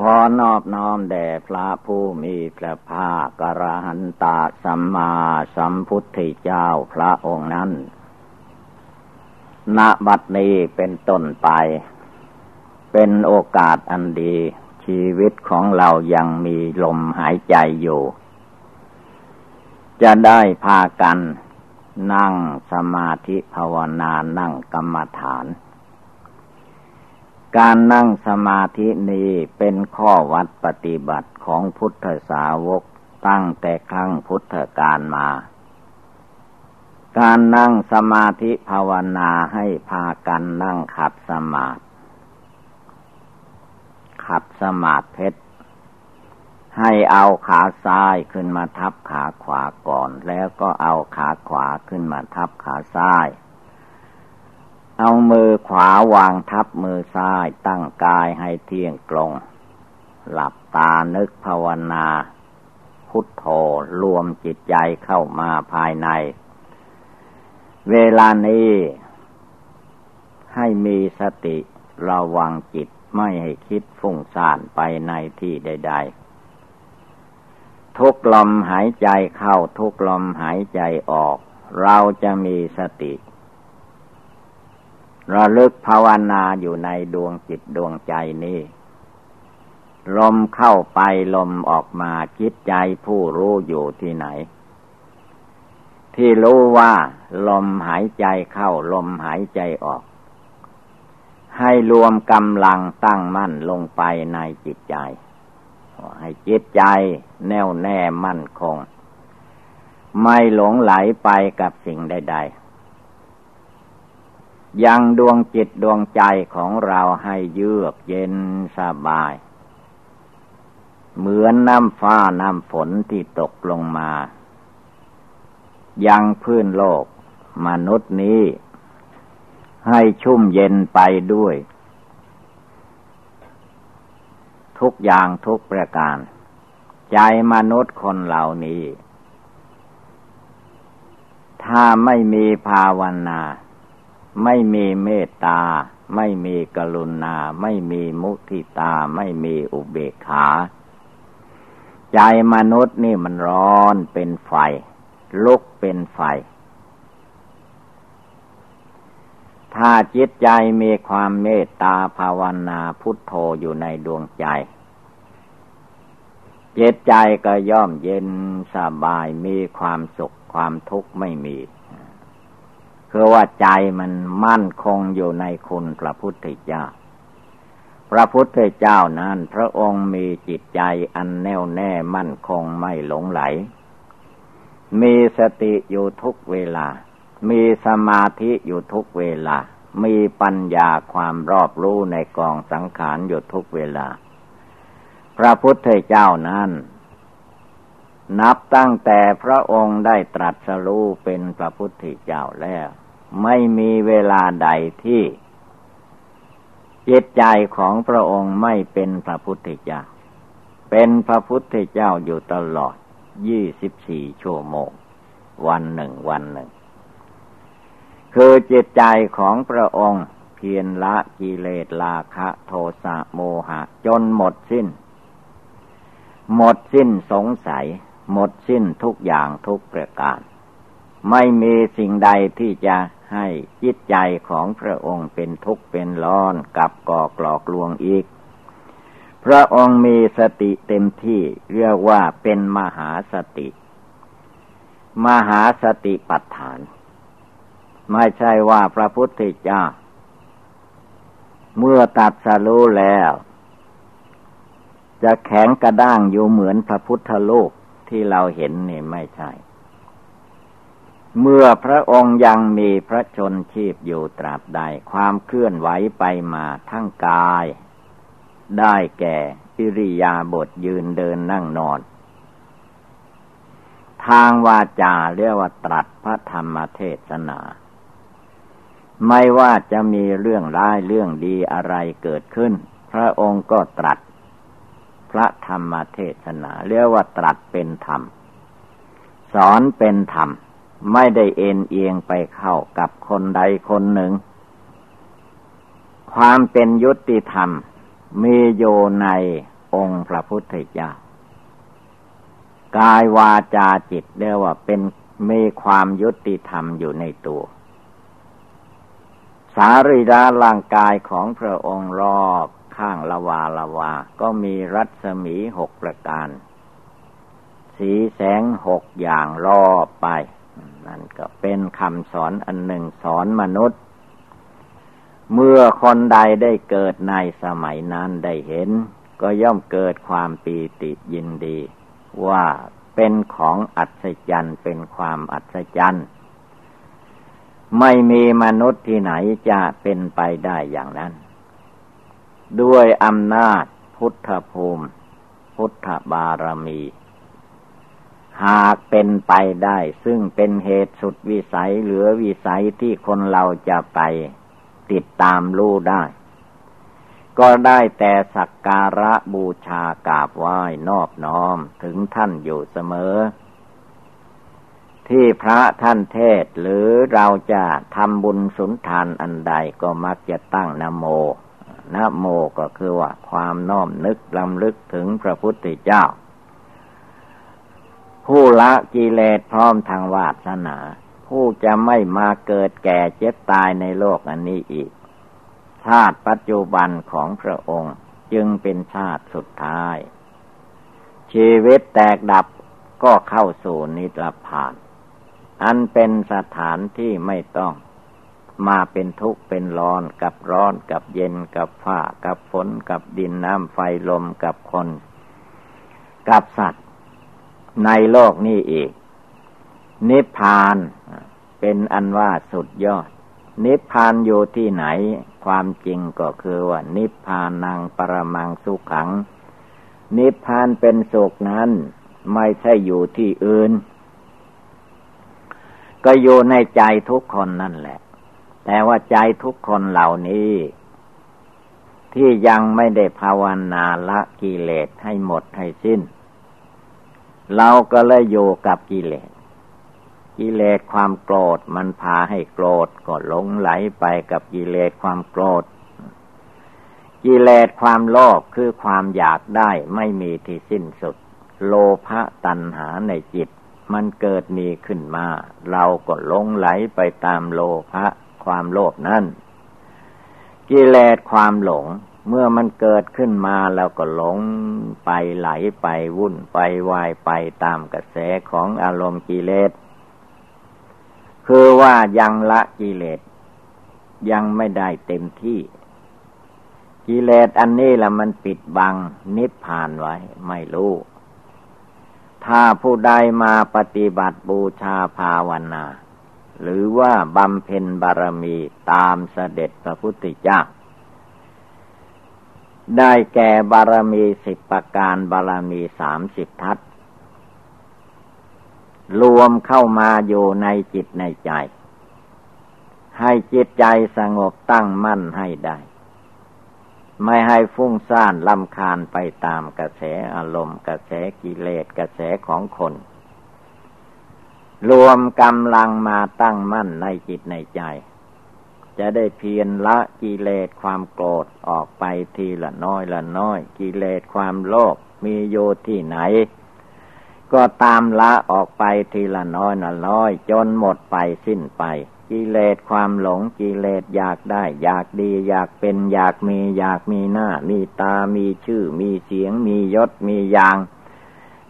ขอนอบน้อมแด่พระผู้มีพระภาคกระหันตาสัมมาสัมพุทธเจ้าพระองค์นั้น ณ บัดนี้เป็นต้นไป เป็นโอกาสอันดี ชีวิตของเรายังมีลมหายใจอยู่ จะได้พากัน นั่งสมาธิภาวนานั่งกรรมฐาน การนั่งสมาธินี้เป็นข้อวัดปฏิบัติของพุทธสาวกตั้งแต่ครั้งพุทธกาลมา การนั่งสมาธิภาวนาให้พากันนั่งขัดสมาธิขัดสมาธิเพชรให้เอาขาซ้ายขึ้นมาทับขาขวาก่อน แล้วก็เอาขาขวาขึ้นมาทับขาซ้าย เอามือขวาวางทับมือซ้ายตั้งกายให้เที่ยงตรง หลับตานึกภาวนา พุทโธรวมจิตใจเข้ามาภายใน เวลานี้ให้มีสติระวังจิตไม่ให้คิดฟุ้งซ่านไปในที่ใด ๆ ทุกลมหายใจเข้าทุกลมหายใจออก เราจะมีสติ ระลึกภาวนาอยู่ในดวงจิตดวงใจนี้ ลมเข้าไปลมออกมาคิดใจผู้รู้อยู่ที่ไหน ที่รู้ว่า ลมหายใจเข้าลมหายใจออก ให้รวมกำลังตั้งมั่นลงไปในจิตใจ ให้จิตใจแน่วแน่มั่นคง ไม่หลงไหลไปกับสิ่งใด ๆ ยังดวงจิตดวงใจของเราให้เยือกเย็นสบาย เหมือนน้ำฟ้าน้ำฝนที่ตกลงมา ยังพื้นโลกมนุษย์นี้ ให้ชุ่มเย็นไปด้วย ทุกอย่างทุกประการ ใจมนุษย์คนเหล่านี้ ถ้าไม่มีภาวนา ไม่มีเมตตา ไม่มีกรุณา ไม่มีมุทิตา ไม่มีอุเบกขา ใจมนุษย์นี่มันร้อนเป็นไฟ ลุกเป็นไฟ ถ้าจิตใจมีความเมตตาภาวนาพุทโธอยู่ในดวงใจจิตใจก็ย่อมเย็นสบายมีความสุขความทุกข์ไม่มี คือว่าใจมันมั่นคงอยู่ในคุณพระพุทธเจ้า พระพุทธเจ้านั้นพระองค์มีจิตใจอันแน่วแน่มั่นคงไม่หลงไหล มีสติอยู่ทุกเวลา มีสมาธิอยู่ทุกเวลา มีปัญญาความรอบรู้ในกองสังขารอยู่ทุกเวลา พระพุทธเจ้านั้นนับตั้งแต่พระองค์ได้ตรัสรู้เป็นพระพุทธเจ้าแล้ว ไม่มีเวลาใดที่จิตใจของพระองค์ไม่เป็นพระพุทธเจ้า เป็นพระพุทธเจ้าอยู่ตลอด ยี่สิบสี่ชั่วโมง วันหนึ่งวันหนึ่ง คือจิตใจของพระองค์เพียรละกิเลสราคะโทสะโมหะ จนหมดสิ้น หมดสิ้นสงสัย หมดสิ้นทุกอย่างทุกประการ ไม่มีสิ่งใดที่จะให้จิตใจของพระองค์เป็นทุกข์เป็นร้อนกับก่อกลอกลวงอีก พระองค์มีสติเต็มที่เรียกว่าเป็นมหาสติ มหาสติปัฏฐาน ไม่ใช่ว่าพระพุทธเจ้า เมื่อตัดสรู้แล้ว จะแข็งกระด้างอยู่เหมือนพระพุทธโลกที่เราเห็นนี่ไม่ใช่ เมื่อพระองค์ยังมีพระชนชีพอยู่ตราบใด ความเคลื่อนไหวไปมาทั้งกาย ได้แก่อิริยาบถยืนเดินนั่งนอนททางวาจาเรียกว่าตรัสพระธรรมเทศนา ไม่ว่าจะมีเรื่องร้ายเรื่องดีอะไรเกิดขึ้น พระองค์ก็ตรัส พระธรรมเทศนาเรียกว่าตรัสเป็นธรรม สอนเป็นธรรม ไม่ได้เอ็นเอียงไปเข้ากับคนใดคนหนึ่ง ความเป็นยุติธรรม มีโยในองค์พระพุทธเจ้ากายวาจาจิตเรียกว่าเป็นมีความยุติธรรมอยู่ในตัว สารีระร่างกายของพระองค์รอบข้างละวาละวา ก็มีรัศมีหกประการ สีแสงหกอย่างรอบไป นั่นก็เป็นคำสอนอันหนึ่งสอนมนุษย์ เมื่อคนใดได้เกิดในสมัยนั้นได้เห็น ก็ย่อมเกิดความปีติยินดี ว่าเป็นของอัศจรรย์เป็นความอัศจรรย์ไม่มีมนุษย์ที่ไหนจะเป็นไปได้อย่างนั้น ด้วยอำนาจพุทธภูมิ พุทธบารมี หากเป็นไปได้ ซึ่งเป็นเหตุสุดวิสัยเหลือวิสัยที่คนเราจะไปติดตามรู้ได้ ก็ได้แต่สักการะบูชากราบไหว้นอบน้อมถึงท่านอยู่เสมอ ที่พระท่านเทศหรือเราจะทำบุญสุนทานอันใดก็มักจะตั้งนโมนโมก็คือว่าความน้อมนึกลำลึกถึงพระพุทธเจ้า ผู้ละกิเลสพร้อมทางวาสนา ผู้จะไม่มาเกิดแก่เจ็บตายในโลกอันนี้อีก ชาติปัจจุบันของพระองค์จึงเป็นชาติสุดท้าย ชีวิตแตกดับก็เข้าสู่นิรพาน อันเป็นสถานที่ไม่ต้องมาเป็นทุกข์เป็นร้อนกับร้อนกับเย็นกับฝ้ากับฝนกับดินน้ำไฟลมกับคน กับสัตว์ ในโลกนี้อีก นิพพานเป็นอันว่าสุดยอด นิพพานอยู่ที่ไหน ความจริงก็คือว่า นิพพานังปรมังสุขัง นิพพานเป็นสุขนั้น ไม่ใช่อยู่ที่อื่น ก็อยู่ในใจทุกคนนั่นแหละ แต่ว่าใจทุกคนเหล่านี้ที่ยังไม่ได้ภาวนาละกิเลสให้หมดให้สิ้น เราก็เลยอยู่กับกิเลส กิเลสความโกรธมันพาให้โกรธก็หลงไหลไปกับกิเลสความโกรธ กิเลสความโลภคือความอยากได้ไม่มีที่สิ้นสุด โลภะตัณหาในจิต มันเกิดมีขึ้นมา เราก็หลงไหลไปตามโลภะความโลภนั่นกิเลสความหลง เมื่อมันเกิดขึ้นมาแล้วก็หลงไปไหลไปวุ่นไปวายไปตามกระแสของอารมณ์กิเลส คือว่ายังละกิเลส ยังไม่ได้เต็มที่ กิเลสอันนี้ละมันปิดบังนิพพานไว้ ไม่รู้ ถ้าผู้ใดมาปฏิบัติบูชาภาวนา หรือว่าบำเพ็ญบารมีตามเสด็จพระพุทธเจ้า ได้แก่บารมีสิบประการบารมีสามสิบทัศรวมเข้ามาอยู่ในจิตในใจ ให้จิตใจสงบตั้งมั่นให้ได้ ไม่ให้ฟุ้งซ่านลำคาญไปตามกระแสอารมณ์กระแสกิเลสกระแสของคน รวมกำลังมาตั้งมั่นในจิตในใจ จะได้เพียรละกิเลสความโกรธออกไปทีละน้อยละน้อย กิเลสความโลภมีโยที่ไหน ก็ตามละออกไปทีละน้อยละน้อย จนหมดไปสิ้นไป กิเลสความหลงกิเลสอยากได้ อยากดี อยากเป็นอยากมี อยากมีหน้า มีตามีชื่อ มีเสียง มียศมีอย่าง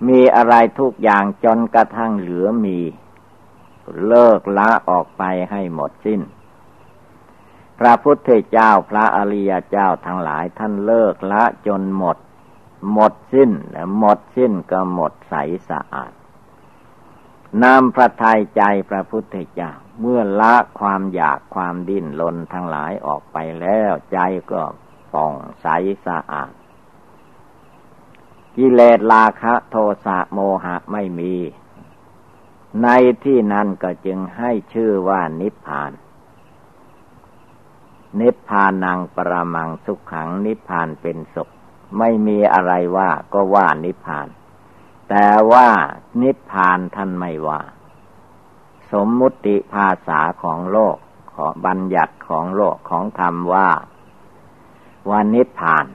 มีอะไรทุกอย่างจนกระทั่งเหลือมี เลิกละออกไปให้หมดสิ้น พระพุทธเจ้าพระอริยเจ้าทั้งหลายท่านเลิกละจนหมด หมดสิ้นหมดสิ้นก็หมดใสสะอาดนำพระทัยใจพระพุทธเจ้าเมื่อละความอยากความดิ้นรนทั้งหลายออกไปแล้ว ใจก็ป่องใสสะอาดกิเลสราคะโทสะโมหะไม่มี ในที่นั้นก็จึงให้ชื่อว่านิพพาน นิพพานังปรมังสุขขังนิพพานเป็นสุข ไม่มีอะไรว่าก็ว่านิพพาน แต่ว่านิพพานท่านไม่ว่า สมมุติภาษาของโลกขอบัญญัติของโลกของธรรมว่าว่านิพพาน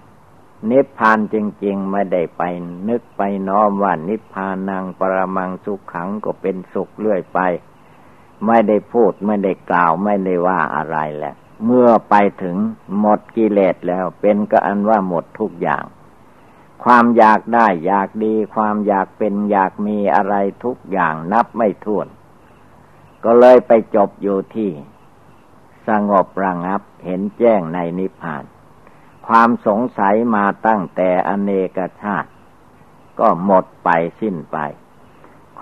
นิพพานจริง ๆ ไม่ได้ไปนึกไปน้อมว่านิพพานังปรมังสุขขังก็เป็นสุขเรื่อยไป ไม่ได้พูดไม่ได้กล่าวไม่ได้ว่าอะไรแหละ เมื่อไปถึงหมดกิเลสแล้ว เป็นก็อันว่าหมดทุกอย่าง ความอยากได้อยากดี ความอยากเป็นอยากมีอะไรทุกอย่างนับไม่ถ้วน ก็เลยไปจบอยู่ที่ สงบระงับเห็นแจ้งในนิพพาน ความสงสัยมาตั้งแต่อเนกชาติ ก็หมดไปสิ้นไป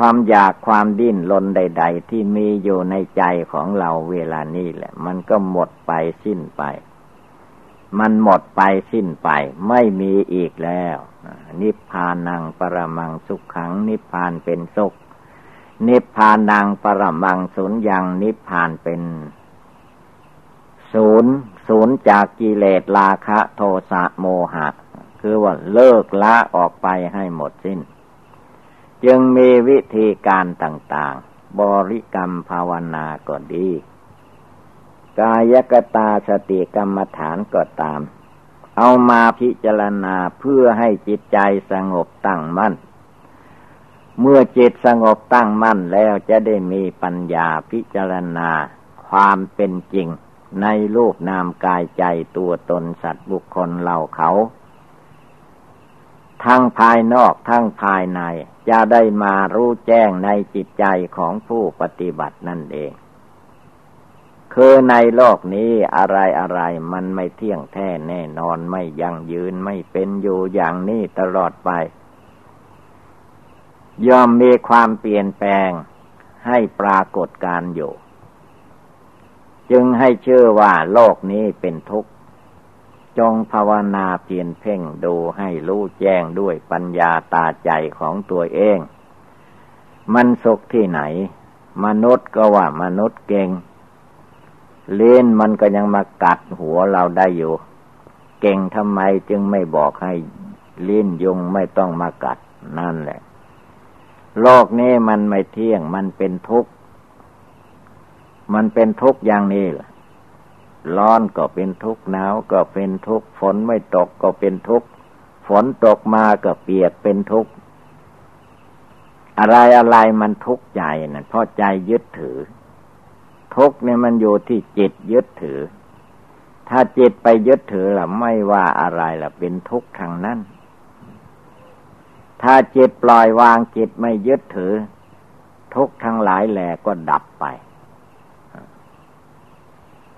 ความอยากความดิ้นรนใด ๆ ที่มีอยู่ในใจของเราเวลานี้แหละ มันก็หมดไปสิ้นไป มันหมดไปสิ้นไป ไม่มีอีกแล้ว นิพพานังปรมังสุขขัง นิพพานเป็นสุข นิพพานังปรมังสุญญัง นิพพานเป็นศูนย์ศูนย์จากกิเลสราคะ โทสะโมหะ คือว่าเลิกละออกไปให้หมดสิ้น จึงมีวิธีการต่างๆ บริกรรมภาวนาก็ดี กายกตาสติกรรมฐานก็ตาม เอามาพิจารณาเพื่อให้จิตใจสงบตั้งมั่น เมื่อจิตสงบตั้งมั่นแล้วจะได้มีปัญญาพิจารณาความเป็นจริงในรูปนามกายใจตัวตนสัตว์บุคคลเหล่าเขา ทั้งภายนอกทั้งภายใน จะได้มารู้แจ้งในจิตใจของผู้ปฏิบัตินั่นเอง คือในโลกนี้อะไรอะไรมันไม่เที่ยงแท้แน่นอนไม่ยั่งยืนไม่เป็นอยู่อย่างนี้ตลอดไปย่อมมีความเปลี่ยนแปลงให้ปรากฏการอยู่ จึงให้เชื่อว่าโลกนี้เป็นทุกข์ จงภาวนาเพียนเพ่งดูให้รู้แจ้งด้วยปัญญาตาใจของตัวเอง มันสุขที่ไหน มนุษย์ก็ว่ามนุษย์เก่ง เล่นมันก็ยังมากัดหัวเราได้อยู่ เก่งทำไมจึงไม่บอกให้ลิ้นยุงไม่ต้องมากัดนั่นแหละ โลกนี้มันไม่เที่ยง มันเป็นทุกข์ มันเป็นทุกข์อย่างนี้ล่ะ ร้อนก็เป็นทุกข์หนาวก็เป็นทุกข์ฝนไม่ตกก็เป็นทุกข์ฝนตกมาก็เปียกเป็นทุกข์อะไรอะไรมันทุกข์ใจนะ่ะเพราะใจยึดถือ ทุกข์เนี่ยมันอยู่ที่จิตยึดถือ ถ้าจิตไปยึดถือล่ะไม่ว่าอะไรล่ะเป็นทุกข์ทางนั้น ถ้าจิตปล่อยวางจิตไม่ยึดถือ ทุกทั้งหลายแหล่ก็ดับไป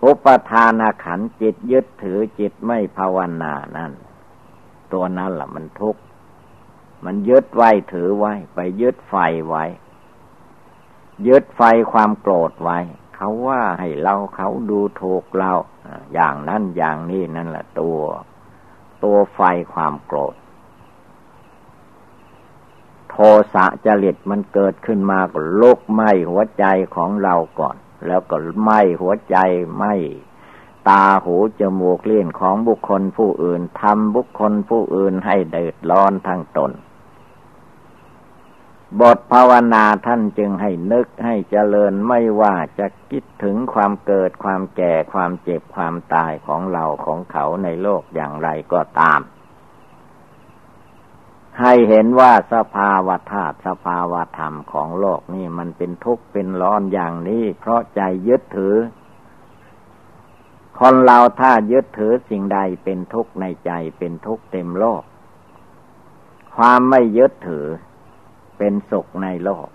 อุปทานขันจิตยึดถือจิตไม่ภาวนานั่น ตัวนั้นล่ะมันทุกข์มันยึดไว้ถือไว้ ไปยึดไฟไว้ ยึดไฟความโกรธไว้ เขาว่าให้เราเขาดูถูกเรา อย่างนั้นอย่างนี้นั่นแหละตัว ตัวไฟความโกรธ โทสะจริตมันเกิดขึ้นมาก็ลุกไหม้หัวใจของเราก่อน แล้วก็ไหม้หัวใจไหม้ตาหูจมูกเลี้ยนของบุคคลผู้อื่นทำบุคคลผู้อื่นให้เดือดร้อนทั้งตน บทภาวนาท่านจึงให้นึกให้เจริญไม่ว่าจะคิดถึงความเกิดความแก่ความเจ็บความตายของเราของเขาในโลกอย่างไรก็ตาม ให้เห็นว่าสภาวะธาตุสภาวะธรรมของโลกนี่มันเป็นทุกข์เป็นร้อนอย่างนี้ เพราะใจยึดถือ คนเราถ้ายึดถือสิ่งใดเป็นทุกข์ในใจเป็นทุกข์เต็มโลก ความไม่ยึดถือเป็นสุขในโลก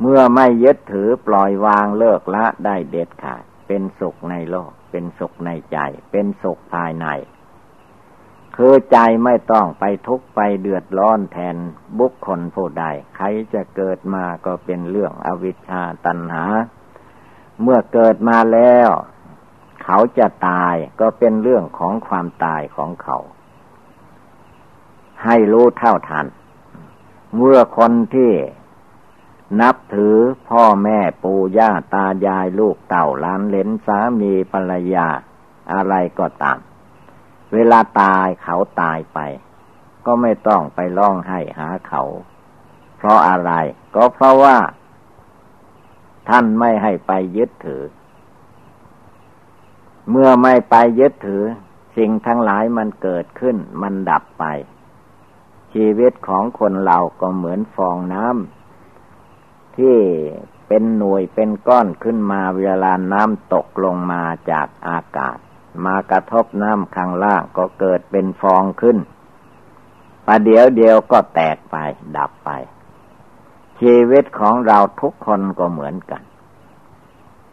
เมื่อไม่ยึดถือปล่อยวางเลิกละได้เด็ดขาด เป็นสุขในโลก เป็นสุขในใจ เป็นสุขภายใน คือใจไม่ต้องไปทุกข์ไปเดือดร้อนแทนบุคคลผู้ใด ใครจะเกิดมาก็เป็นเรื่องอวิชชาตัณหา เมื่อเกิดมาแล้ว เขาจะตายก็เป็นเรื่องของความตายของเขา ให้รู้เท่าทัน เมื่อคนที่นับถือพ่อแม่ปู่ย่าตายายลูกเต่าล้านเลนสามีภรรยาอะไรก็ตาม เวลาตายเขาตายไป ก็ไม่ต้องไปร้องไห้หาเขา เพราะอะไร ก็เพราะว่า ท่านไม่ให้ไปยึดถือ เมื่อไม่ไปยึดถือ สิ่งทั้งหลายมันเกิดขึ้น มันดับไป ชีวิตของคนเราก็เหมือนฟองน้ำที่เป็นหน่วยเป็นก้อนขึ้นมาเวลาน้ำตกลงมาจากอากาศ มากระทบน้ำข้างล่างก็เกิดเป็นฟองขึ้นประเดี๋ยวเดียวก็แตกไป ดับไป ชีวิตของเราทุกคนก็เหมือนกัน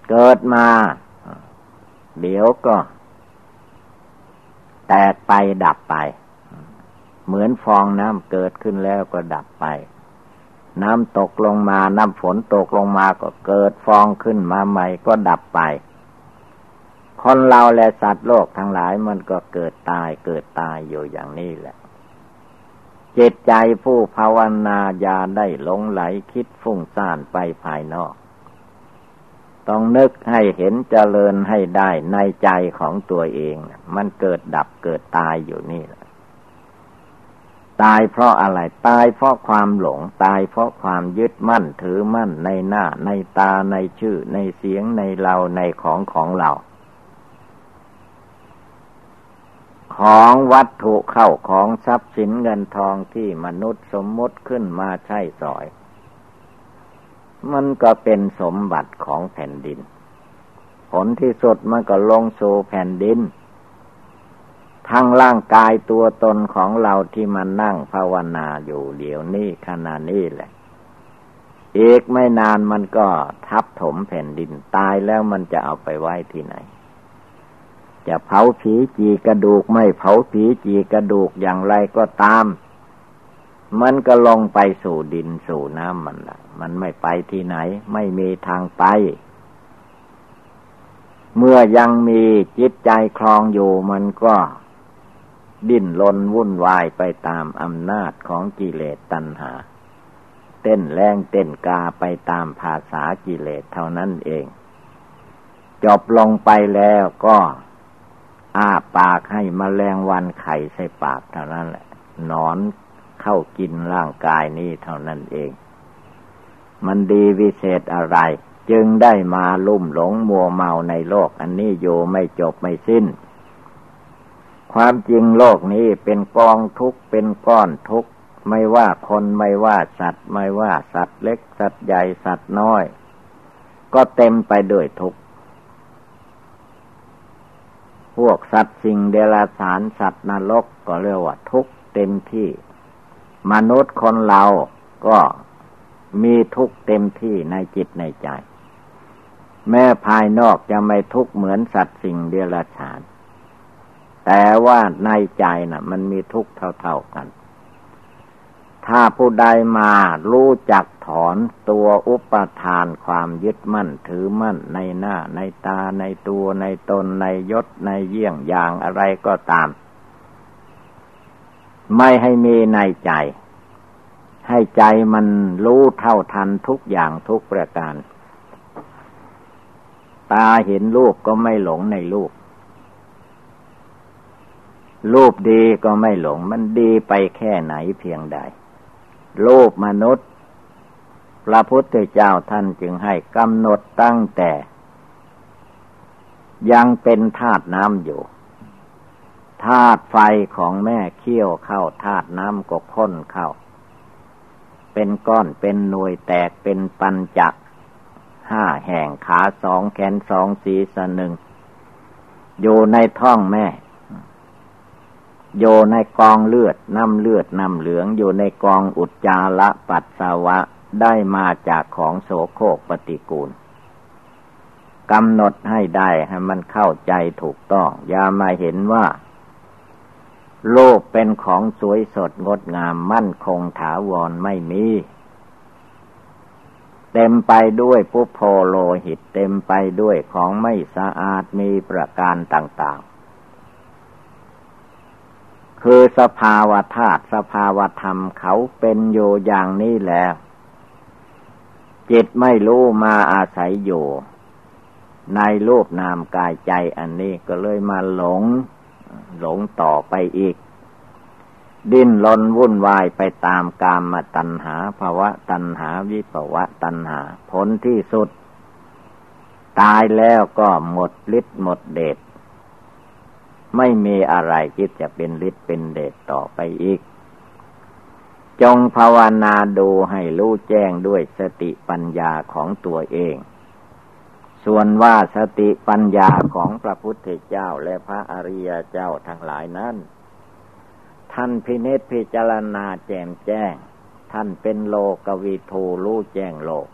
เกิดมา เดี๋ยวก็ แตกไปดับไป เหมือนฟองน้ำเกิดขึ้นแล้วก็ดับไป น้ำตกลงมา น้ำฝนตกลงมาก็เกิดฟองขึ้นมาใหม่ก็ดับไป คนเราและสัตว์โลกทั้งหลายมันก็เกิดตายเกิดตายอยู่อย่างนี้แหละ จิตใจผู้ภาวนาญาได้หลงไหลคิดฟุ้งซ่านไปภายนอก ต้องนึกให้เห็นเจริญให้ได้ในใจของตัวเอง มันเกิดดับเกิดตายอยู่นี่แหละตายเพราะอะไร ตายเพราะความหลง ตายเพราะความยึดมั่นถือมั่นในหน้า ในตาในชื่อ ในเสียงในเราในของของเรา ของวัตถุเข้าของทรัพย์สินเงินทองที่มนุษย์สมมติขึ้นมาใช้สอย มันก็เป็นสมบัติของแผ่นดิน ผลที่สุดมันก็ลงสู่แผ่นดิน ทั้งร่างกายตัวตนของเราที่มันนั่งภาวนาอยู่เดี๋ยวนี้ขณะนี้แหละอีกไม่นานมันก็ทับถมแผ่นดินตายแล้วมันจะเอาไปไว้ที่ไหน จะเผาผีจีกระดูกไม่เผาผีจีกระดูกอย่างไรก็ตาม มันก็ลงไปสู่ดินสู่น้ำมันละมันไม่ไปที่ไหน ไม่มีทางไป เมื่อยังมีจิตใจคลองอยู่มันก็ดิ้นลนวุ่นวายไปตามอำนาจของกิเลสตัณหา เต้นแรงเต้นกาไปตามภาษากิเลสเท่านั้นเอง จบลงไปแล้วก็ อ้าปากให้มแมลงวันไข่ใส่ปากเท่านั้นแหละนอนเข้ากินร่างกายนี้เท่านั้นเอง มันดีวิเศษอะไร จึงได้มาลุ่มหลงมัวเมาในโลก อันนี้อยู่ไม่จบไม่สิ้น ความจริงโลกนี้เป็นกองทุกข์เป็นก้อนทุกข์ไม่ว่าคนไม่ว่าสัตว์ ไม่ว่าสัตว์เล็กสัตว์ใหญ่สัตว์น้อย ก็เต็มไปด้วยทุกข์ พวกสัตว์สิ่งเดรัจฉานสัตว์นรกก็เรียกว่าทุกเต็มที่ มนุษย์คนเราก็มีทุกเต็มที่ในจิตในใจ แม้ภายนอกจะไม่ทุกเหมือนสัตว์สิ่งเดรัจฉาน แต่ว่าในใจนะ่ะ มันมีทุกเท่าๆกัน ถ้าผู้ใดมารู้จักถอนตัวอุปทานความยึดมั่นถือมั่นในหน้า ในตาในตัวในตนในยศในเยี่ยงอย่างอะไรก็ตาม ไม่ให้มีในใจ ให้ใจมันรู้เท่าทันทุกอย่างทุกประการ ตาเห็นรูปก็ไม่หลงในรูปรูปดีก็ไม่หลง มันดีไปแค่ไหนเพียงใด โลกมนุษย์ พระพุทธเจ้าท่านจึงให้กำหนดตั้งแต่ ยังเป็นธาตุน้ำอยู่ธาตุไฟของแม่เคี่ยวเข้าธาตุน้ำก็ข้นเข้า เป็นก้อนเป็นหน่วยแตกเป็นปัญจักห้าแห่งขาสองแขนสองสีสหนึ่งอยู่ในท้องแม่ โยในกองเลือดน้ำเลือดน้ำเหลืองอยู่ในกองอุจจาระปัสสาวะได้มาจากของโสโครกปฏิกูลกำหนดให้ได้ให้มันเข้าใจถูกต้อง อย่ามาเห็นว่า โลกเป็นของสวยสดงดงามมั่นคงถาวรไม่มี เต็มไปด้วยปุโพโลหิต เต็มไปด้วยของไม่สะอาดมีประการต่าง คือสภาวธาตุสภาวธรรมเขาเป็นอยู่อย่างนี้แล้ว จิตไม่รู้มาอาศัยอยู่ ในรูปนามกายใจอันนี้ก็เลยมาหลง หลงต่อไปอีก ดิ้นรนวุ่นวายไปตามกามมาตัณหาภาวะตัณหาวิภาวะตัณหา ผลที่สุด ตายแล้วก็หมดฤทธิ์หมดเดช ไม่มีอะไรที่จะเป็นฤทธิ์เป็นเดชต่อไปอีก จงภาวนาดูให้รู้แจ้งด้วยสติปัญญาของตัวเอง ส่วนว่าสติปัญญาของพระพุทธเจ้าและพระอริยเจ้าทั้งหลายนั้น ท่านพินิจพิจารณาแจ่มแจ้ง ท่านเป็นโลกวิทูรู้แจ้งโลก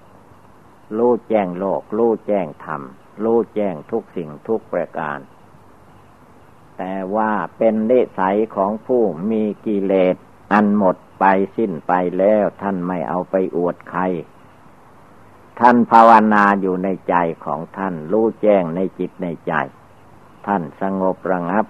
รู้แจ้งโลก รู้แจ้งธรรม รู้แจ้งทุกสิ่งทุกประการ แต่ว่าเป็นนิสัยของผู้มีกิเลส อันหมดไปสิ้นไปแล้ว ท่านไม่เอาไปอวดใคร ท่านภาวนาอยู่ในใจของท่าน รู้แจ้งในจิตในใจ ท่านสงบระงับ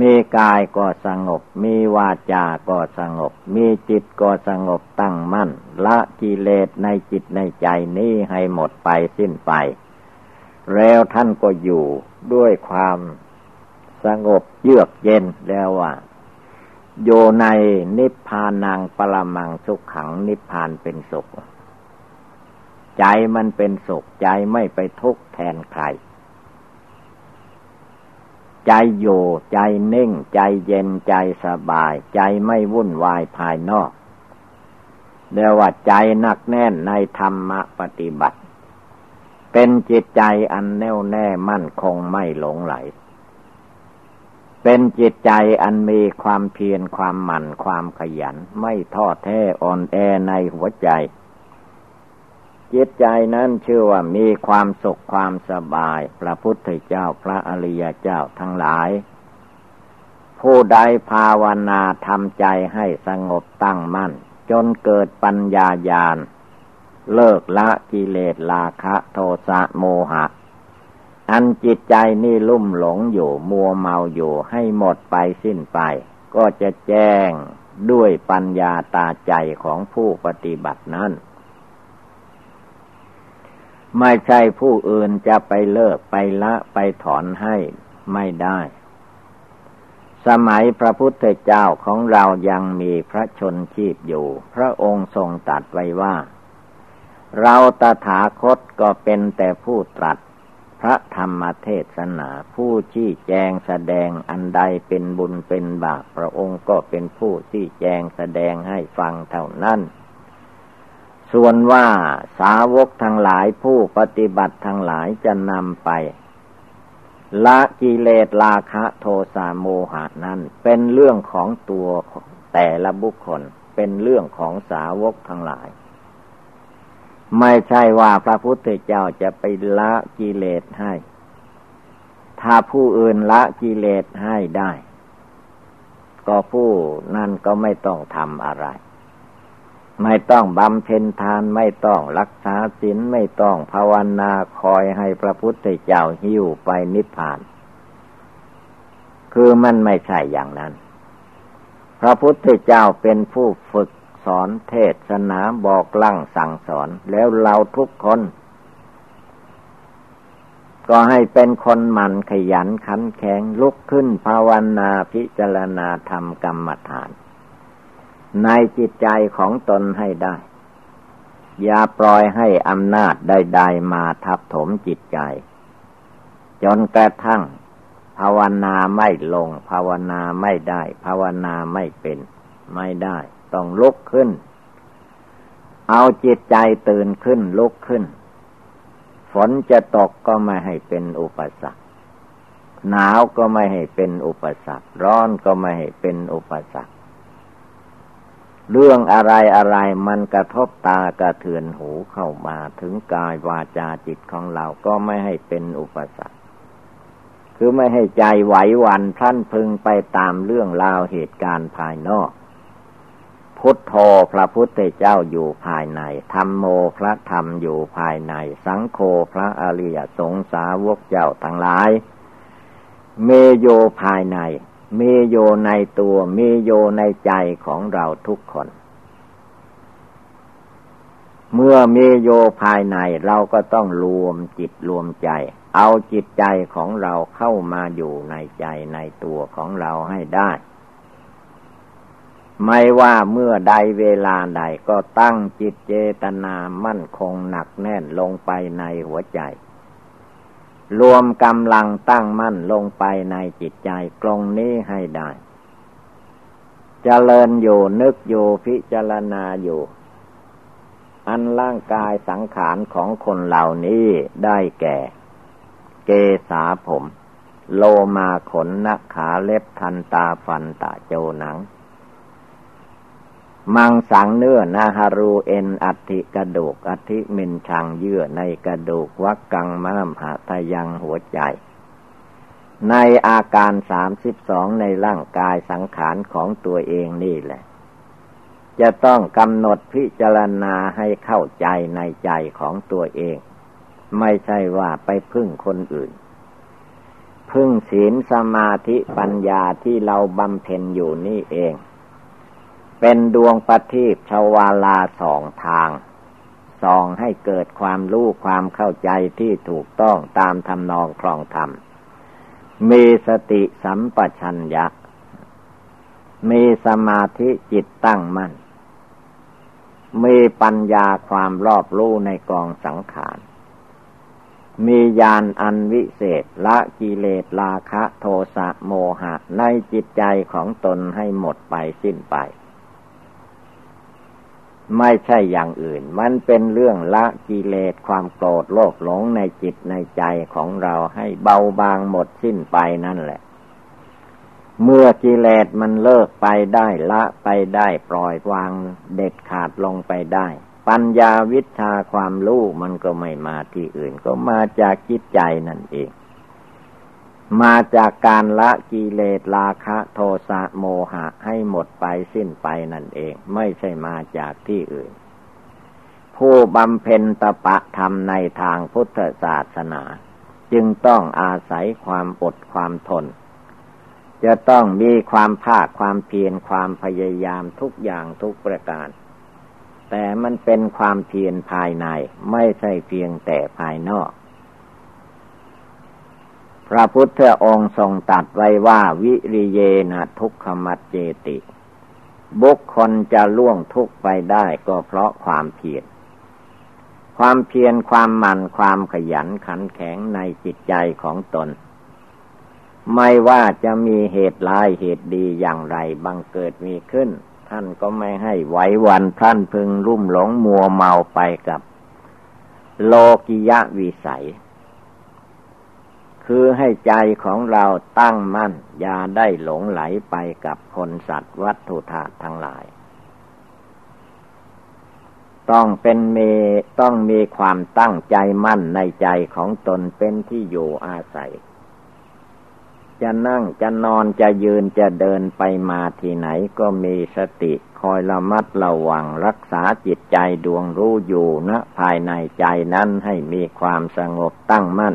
มีกายก็สงบ มีวาจาก็สงบ มีจิตก็สงบตั้งมั่น ละกิเลสในจิตในใจนี้ให้หมดไปสิ้นไป แล้วท่านก็อยู่ด้วยความ สงบเยือกเย็นแล้วว่าโยในนิพพานังปรมังสุขขังนิพพานเป็นสุข ใจมันเป็นสุข ใจไม่ไปทุกข์แทนใคร ใจโยใจนิ่ง ใจเย็นใจสบาย ใจไม่วุ่นวายภายนอกเรียกว่าใจหนักแน่นในธรรมปฏิบัติ เป็นจิตใจอันแน่วแน่มั่นคงไม่หลงไหล เป็นจิตใจอันมีความเพียรความหมั่นความขยัน ไม่ท้อแท้อ่อนแอในหัวใจ จิตใจนั้นชื่อว่ามีความสุขความสบาย พระพุทธเจ้าพระอริยเจ้าทั้งหลาย ผู้ใดภาวนาทำใจให้สงบตั้งมั่น จนเกิดปัญญาญาณเลิกละกิเลสราคะโทสะโมหะ อันจิตใจนี่ลุ่มหลงอยู่มัวเมาอยู่ให้หมดไปสิ้นไป ก็จะแจ้งด้วยปัญญาตาใจของผู้ปฏิบัตินั้น ไม่ใช่ผู้อื่นจะไปเลิกไปละไปถอนให้ไม่ได้ สมัยพระพุทธเจ้าของเรายังมีพระชนชีพอยู่ พระองค์ทรงตัดไว้ว่า เราตถาคตก็เป็นแต่ผู้ตรัส พระธรรมเทศนา ผู้ชี้แจงแสดงอันใดเป็นบุญเป็นบาปพระองค์ก็เป็นผู้ชี้แจงแสดงให้ฟังเท่านั้นส่วนว่าสาวกทั้งหลายผู้ปฏิบัติทั้งหลายจะนำไป ละกิเลสราคะโทสะโมหะนั้น เป็นเรื่องของตัวแต่ละบุคคล เป็นเรื่องของสาวกทั้งหลาย ไม่ใช่ว่าพระพุทธเจ้าจะไปละกิเลสให้ ถ้าผู้อื่นละกิเลสให้ได้ ก็ผู้นั่นก็ไม่ต้องทำอะไร ไม่ต้องบำเพ็ญทานไม่ต้องรักษาศีลไม่ต้องภาวนาคอยให้พระพุทธเจ้าหิ้วไปนิพพาน คือมันไม่ใช่อย่างนั้น พระพุทธเจ้าเป็นผู้ฝึก สอนเทศนาบอกลั่งสั่งสอน แล้วเราทุกคน ก็ให้เป็นคนหมั่นขยันขันแข็งลุกขึ้นภาวนาพิจารณาธรรมกรรมฐาน ในจิตใจของตนให้ได้ อย่าปล่อยให้อำนาจใดๆมาทับถมจิตใจ จนกระทั่งภาวนาไม่ลง ภาวนาไม่ได้ ภาวนาไม่เป็น ไม่ได้ ต้องลุกขึ้น เอาจิตใจตื่นขึ้นลุกขึ้น ฝนจะตกก็ไม่ให้เป็นอุปสรรค หนาวก็ไม่ให้เป็นอุปสรรค ร้อนก็ไม่ให้เป็นอุปสรรค เรื่องอะไรอะไรมันกระทบตากระเทือนหูเข้ามาถึงกายวาจาจิตของเราก็ไม่ให้เป็นอุปสรรคคือไม่ให้ใจไหวหวันพลันพึงไปตามเรื่องราวเหตุการณ์ภายนอก พุทโธพระพุทธเจ้าอยู่ภายใน ธรรมโมพระธรรมอยู่ภายใน สังโฆพระอริยสงสาวกเจ้าทั้งหลาย เมโยภายใน เมโยในตัว เมโยในใจของเราทุกคน เมื่อเมโยภายในเราก็ต้องรวมจิตรวมใจ เอาจิตใจของเราเข้ามาอยู่ในใจในตัวของเราให้ได้ ไม่ว่าเมื่อใดเวลาใดก็ตั้งจิตเจตนามั่นคงหนักแน่นลงไปในหัวใจ รวมกำลังตั้งมั่นลงไปในจิตใจกลงนี้ให้ได้จเจริญอยู่นึกอยู่พิจารณาอยู่ อันร่างกายสังขารของคนเหล่านี้ได้แก่ เกษาผม โลมาขนนักขาเล็บทันตาฟันตาโจหนัง มังสังเนื้อนาฮารูเอ็นอัติกระดูกอธิมินชังเยื่อในกระดูกวักกังมะมหาทยังหัวใจ ในอาการสามสิบสองในร่างกายสังขารของตัวเองนี่แหละ จะต้องกำหนดพิจารณาให้เข้าใจในใจของตัวเอง ไม่ใช่ว่าไปพึ่งคนอื่น พึ่งศีลสมาธิปัญญาที่เราบำเพ็ญอยู่นี่เอง เป็นดวงประทีปชวาลาสองทางส่องให้เกิดความรู้ความเข้าใจที่ถูกต้องตามทำนองครองธรรม มีสติสัมปชัญญะ มีสมาธิจิตตั้งมั่น มีปัญญาความรอบรู้ในกองสังขาร มีญาณอันวิเศษละกิเลสราคะโทสะโมหะในจิตใจของตนให้หมดไปสิ้นไป ไม่ใช่อย่างอื่น มันเป็นเรื่องละกิเลสความโกรธโลภหลงในจิตในใจของเราให้เบาบางหมดสิ้นไปนั่นแหละ เมื่อกิเลสมันเลิกไปได้ละไปได้ปล่อยวางเด็ดขาดลงไปได้ ปัญญาวิชาความรู้มันก็ไม่มาที่อื่นก็มาจากจิตใจนั่นเอง มาจากการละกิเลสราคะโทสะโมหะให้หมดไปสิ้นไปนั่นเอง ไม่ใช่มาจากที่อื่น ผู้บำเพ็ญตปะธรรมในทางพุทธศาสนา จึงต้องอาศัยความอดความทน จะต้องมีความภาคความเพียรความพยายามทุกอย่างทุกประการ แต่มันเป็นความเพียรภายในไม่ใช่เพียงแต่ภายนอก พระพุทธองค์ทรงตัดไว้ว่าวิริเยนะทุกขมัดเจติ บุคคลจะล่วงทุกไปได้ก็เพราะความเพียรความเพียรความหมันความขยันขันแข็งในจิตใจของตน ไม่ว่าจะมีเหตุร้ายเหตุดีอย่างไรบังเกิดมีขึ้น ท่านก็ไม่ให้ไหววันท่านพึงรุ่มหลงมัวเมาไปกับ โลกิยะวิสัย คือให้ใจของเราตั้งมั่น อย่าได้หลงไหลไปกับคนสัตว์วัตถุธาตุทั้งหลาย ต้องเป็นเมต้องมีความตั้งใจมั่นในใจของตนเป็นที่อยู่อาศัย จะนั่งจะนอนจะยืนจะเดินไปมาที่ไหนก็มีสติคอยระมัดระวังรักษาจิตใจดวงรู้อยู่นะภายในใจนั้นให้มีความสงบตั้งมั่น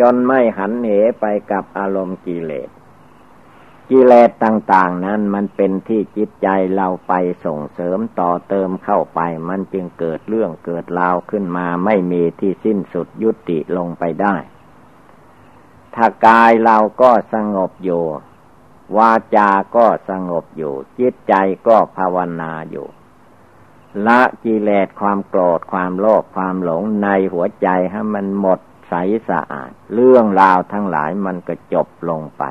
จนไม่หันเหไปกับอารมณ์กิเลส กิเลสต่างๆนั้นมันเป็นที่จิตใจเราไปส่งเสริมต่อเติมเข้าไป มันจึงเกิดเรื่องเกิดราวขึ้นมาไม่มีที่สิ้นสุดยุติลงไปได้ ถ้ากายเราก็สงบอยู่วาจาก็สงบอยู่ จิตใจก็ภาวนาอยู่ ละกิเลสความโกรธความโลภความหลงในหัวใจให้มันหมด ใสสะอาด เรื่องราวทั้งหลายมันก็จบลงไป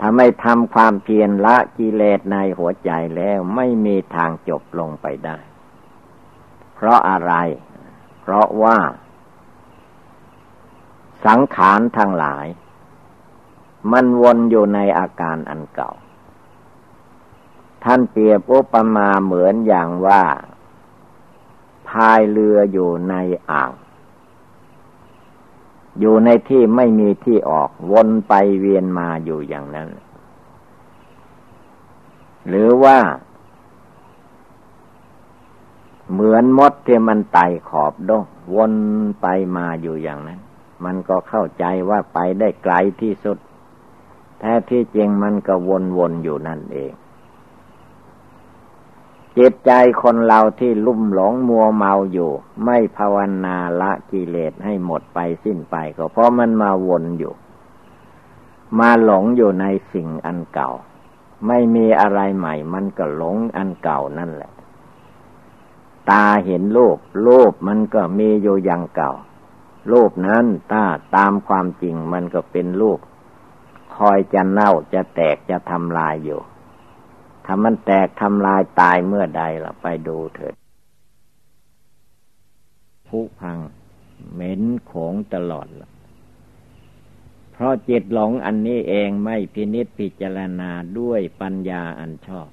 ถ้าไม่ทำความเพียรละกิเลสในหัวใจแล้วไม่มีทางจบลงไปได้ เพราะอะไร เพราะว่า สังขารทั้งหลาย มันวนอยู่ในอาการอันเก่า ท่านเปรียบอุปมาเหมือนอย่างว่าพายเรืออยู่ในอ่าง อยู่ในที่ไม่มีที่ออกวนไปเวียนมาอยู่อย่างนั้น หรือว่า เหมือนมดที่มันไต่ขอบดงวนไปมาอยู่อย่างนั้น มันก็เข้าใจว่าไปได้ไกลที่สุด แท้ที่จริงมันก็วนๆอยู่นั่นเอง จิตใจคนเราที่ลุ่มหลงมัวเมาอยู่ ไม่ภาวนาละกิเลสให้หมดไปสิ้นไปก็เพราะมันมาวนอยู่ มาหลงอยู่ในสิ่งอันเก่า ไม่มีอะไรใหม่ มันก็หลงอันเก่านั่นแหละ ตาเห็นรูปรูปมันก็มีอยู่อย่างเก่ารูปนั้นถ้าตามความจริงมันก็เป็นรูปคอยจะเน่าจะแตกจะทำลายอยู่ ถ้ามันแตกทำลายตายเมื่อใดล่ะ ไปดูเถิดผู้พัง เหม็นโขงตลอดล่ะ เพราะจิตหลงอันนี้เองไม่พินิษพิจารณาด้วยปัญญาอันชอบ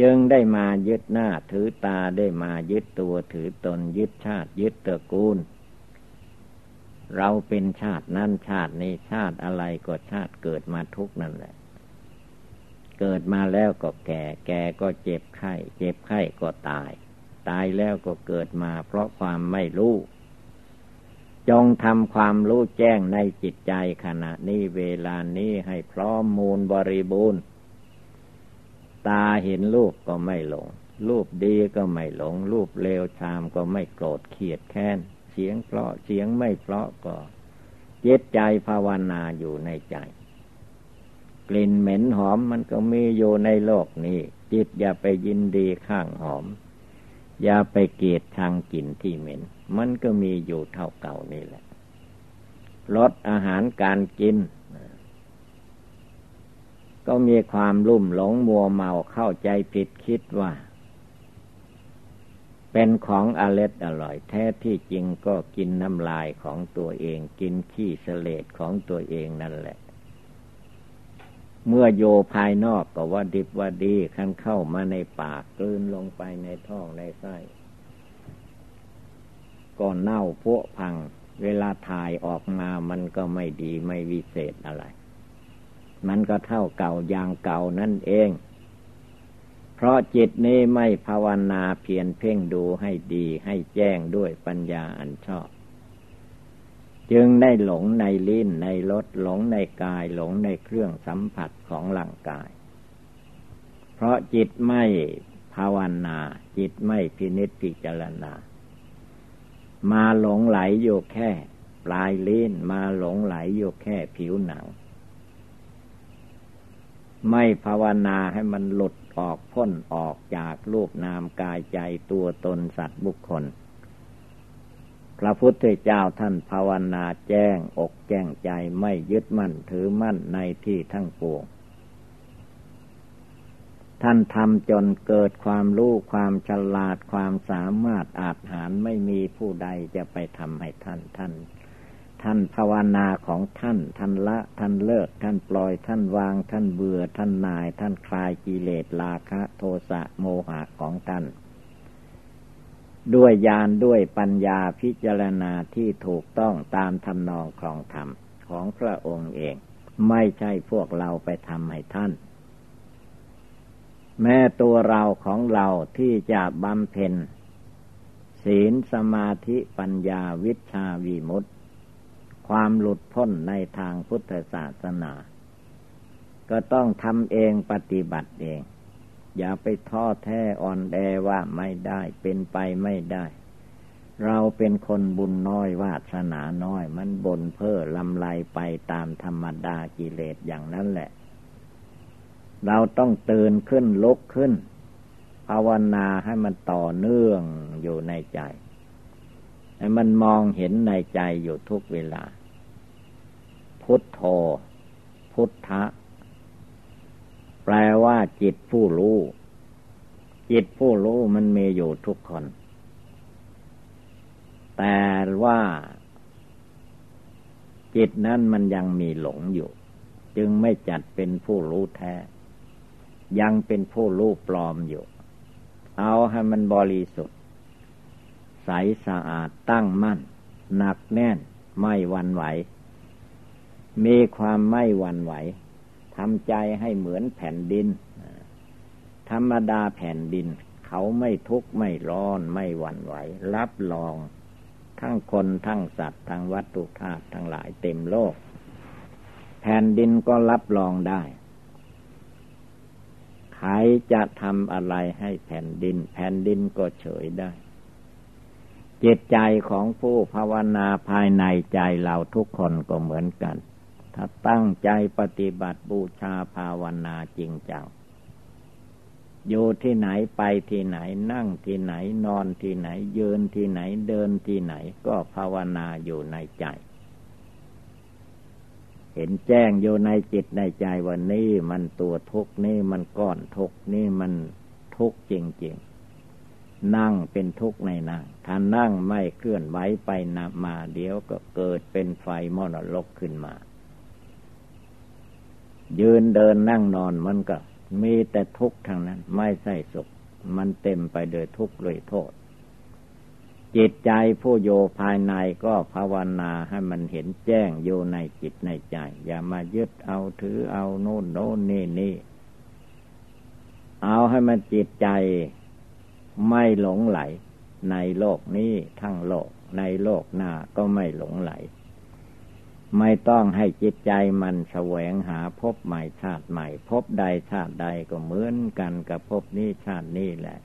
จึงได้มายึดหน้าถือตาได้มายึดตัวถือตนยึดชาติ ยึดตระกูล เราเป็นชาตินั่นชาตินี้ชาติอะไรก็ชาติเกิดมาทุกนั่นแหละ เกิดมาแล้วก็แก่ แก่ก็เจ็บไข้ เจ็บไข้ก็ตาย ตายแล้วก็เกิดมาเพราะความไม่รู้ จงทำความรู้แจ้งในจิตใจขณะนี้เวลานี้ให้พร้อมมูลบริบูรณ์ ตาเห็นรูปก็ไม่หลง รูปดีก็ไม่หลง รูปเลวชามก็ไม่โกรธเขียดแค้น เสียงเพราะเสียงไม่เพราะก็เจ็ตใจภาวนาอยู่ในใจ กลิ่นเหม็นหอมมันก็มีอยู่ในโลกนี้ จิตอย่าไปยินดีข้างหอม อย่าไปเกลียดชังกลิ่นที่เหม็น มันก็มีอยู่เท่าเก่านี่แหละลดอาหารการกิน ก็มีความลุ่มหลงมัวเมาเข้าใจผิดคิดว่า เป็นของอร็ดอร่อยแท้ที่จริงก็กินน้ำลายของตัวเอง กินขี้เสลดของตัวเองนั่นแหละ เมื่อโยภายนอกก็ว่าดิบว่าดีขันเข้ามาในปากกลืนลงไปในท้องในไส้ก็เน่าพวพัง เวลาถ่ายออกมามันก็ไม่ดีไม่วิเศษอะไร มันก็เท่าเก่าอย่างเก่านั่นเอง เพราะจิตนี้ไม่ภาวนาเพียรเพ่งดูให้ดีให้แจ้งด้วยปัญญาอันชอบ จึงได้หลงในลิ้นในรสหลงในกายหลงในเครื่องสัมผัสของร่างกาย เพราะจิตไม่ภาวนา จิตไม่พินิจพิจารณา มาหลงไหลอยู่แค่ ปลายลิ้นมาหลงไหลอยู่แค่ผิวหนัง ไม่ภาวนาให้มันหลุดออกพ้นออกจากรูปนามกายใจตัวตนสัตว์บุคคล พระพุทธเจ้าท่านภาวนาแจ้งอกแจ้งใจไม่ยึดมั่นถือมั่นในที่ทั้งปวง ท่านทำจนเกิดความรู้ความฉลาดความสามารถอาจหารไม่มีผู้ใดจะไปทำให้ท่านท่าน ท่านภาวนาของท่านท่านละท่านเลิกท่านปล่อยท่านวางท่านเบื่อท่านนาย ท่านคลายกิเลสราคะ โทสะโมหะของท่าน ด้วยญาณด้วยปัญญาพิจารณาที่ถูกต้องตามทำนองครองธรรมของพระองค์เอง ไม่ใช่พวกเราไปทำให้ท่าน แม้ตัวเราของเราที่จะบำเพ็ญศีลสมาธิปัญญาวิชาวิมุตตความหลุดพ้นในทางพุทธศาสนา ก็ต้องทำเองปฏิบัติเอง อย่าไปท้อแท้อ่อนแอว่าไม่ได้เป็นไปไม่ได้ เราเป็นคนบุญน้อยวาสนาน้อย มันบนเพ้อลำไรไปตามธรรมดากิเลสอย่างนั้นแหละ เราต้องตื่นขึ้นลุกขึ้น ภาวนาให้มันต่อเนื่องอยู่ในใจ ให้มันมองเห็นในใจอยู่ทุกเวลา พุทโธพุทธะ แปลว่าจิตผู้รู้ จิตผู้รู้มันมีอยู่ทุกคน แต่ว่า จิตนั้นมันยังมีหลงอยู่ จึงไม่จัดเป็นผู้รู้แท้ ยังเป็นผู้รู้ปลอมอยู่ เอาให้มันบริสุทธิ์ ใสสะอาดตั้งมั่น หนักแน่นไม่วันไหว มีความไม่วันไหว ทำใจให้เหมือนแผ่นดิน ธรรมดาแผ่นดิน เขาไม่ทุกข์ไม่ร้อนไม่วันไหว รับรอง ทั้งคนทั้งสัตว์ ทั้งวัตถุธาตุทั้งหลายเต็มโลก แผ่นดินก็รับรองได้ใครจะทำอะไรให้แผ่นดิน แผ่นดินก็เฉยได้ จิตใจของผู้ภาวนาภายในใจเราทุกคนก็เหมือนกัน ถ้าตั้งใจปฏิบัติบูชาภาวนาจริงจังอยู่ที่ไหนไปที่ไหนนั่งที่ไหนนอนที่ไหน ยืนที่ไหนเดินที่ไหนก็ภาวนาอยู่ในใจ เห็นแจ้งอยู่ในจิตในใจว่านี่มันตัวทุกนี่มันก้อนทุกนี่มันทุกจริงๆ นั่งเป็นทุกข์ในนั่งถ้านั่งไม่เคลื่อนไหวไปนมาเดี๋ยวก็เกิดเป็นไฟมรลกขึ้นมา ยืนเดินนั่งนอนมันก็มีแต่ทุกข์ทางนั้น ไม่ใช่สุข มันเต็มไปด้วยทุกข์เลยโทษ จิตใจผู้โยภายในก็ภาวนาให้มันเห็นแจ้งโยในจิตในใจ อย่ามายึดเอาถือเอาโน่นโน่นนี่นี่เอาให้มันจิตใจไม่หลงไหล ในโลกนี้ทั้งโลกในโลกหน้าก็ไม่หลงไหล ไม่ต้องให้จิตใจมันแสวงหาพบใหม่ชาติใหม่พบใดชาติใดก็เหมือนกันกับพบนี้ชาตินี้แหละ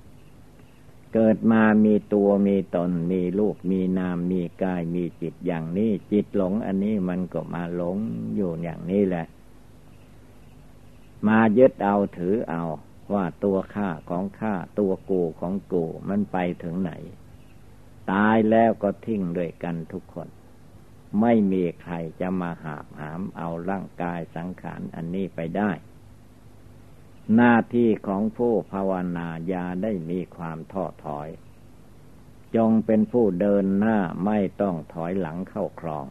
เกิดมามีตัวมีตนมีลูกมีนามมีกายมีจิตอย่างนี้ จิตหลงอันนี้มันก็มาหลงอยู่อย่างนี้แหละ มายึดเอาถือเอาว่าตัวข้าของข้าตัวกูของกูมันไปถึงไหน ตายแล้วก็ทิ้งด้วยกันทุกคน ไม่มีใครจะมาหาบหามเอาร่างกายสังขารอันนี้ไปได้ หน้าที่ของผู้ภาวนาญาได้มีความท้อถอย จงเป็นผู้เดินหน้าไม่ต้องถอยหลังเข้าครอง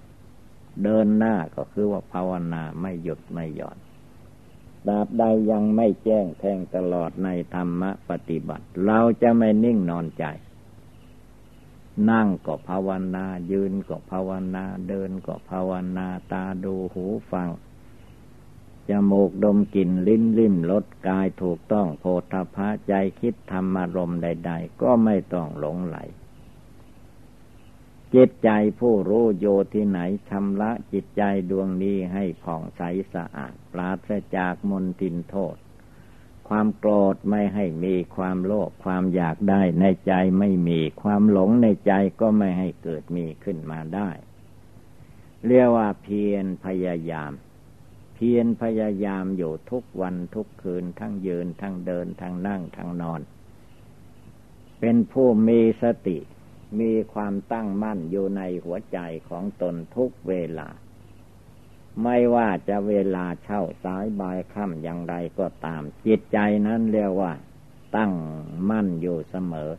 เดินหน้าก็คือว่าภาวนาไม่หยุดไม่หย่อนดาบใดยังไม่แจ้งแทงตลอดในธรรมปฏิบัติ เราจะไม่นิ่งนอนใจ นั่งก็ภาวนา ยืนก็ภาวนา เดินก็ภาวนา ตาดูหูฟัง จมูกดมกลิ่นลิ้นลิ้มรสกายถูกต้องโพธพะใจคิดธรรมารมใด ๆ ก็ไม่ต้องหลงไหล จิตใจผู้รู้โยที่ไหนชำระจิตใจดวงนี้ให้ผ่องใสสะอาด ปราศจากมนทินโทษ ความโกรธไม่ให้มีความโลภความอยากได้ในใจไม่มีความหลงในใจก็ไม่ให้เกิดมีขึ้นมาได้ เรียกว่าเพียรพยายาม เพียรพยายามอยู่ทุกวันทุกคืนทั้งยืนทั้งเดินทั้งนั่งทั้งนอน เป็นผู้มีสติ มีความตั้งมั่นอยู่ในหัวใจของตนทุกเวลา ไม่ว่าจะเวลาเช่าสายบายค่ำอย่างไรก็ตาม จิตใจนั้นเรียกว่า ตั้งมั่นอยู่เสมอ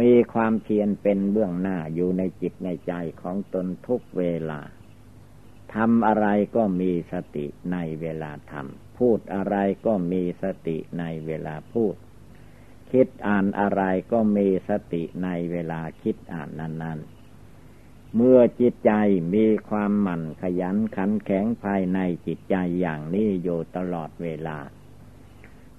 มีความเพียรเป็นเบื้องหน้าอยู่ในจิตในใจของตนทุกเวลาทำอะไรก็มีสติในเวลาทำพูดอะไรก็มีสติในเวลาพูด คิดอ่านอะไรก็มีสติในเวลาคิดอ่านนั้น ๆ เมื่อจิตใจมีความหมั่นขยันขันแข็งภายในจิตใจอย่างนี้อยู่ตลอดเวลา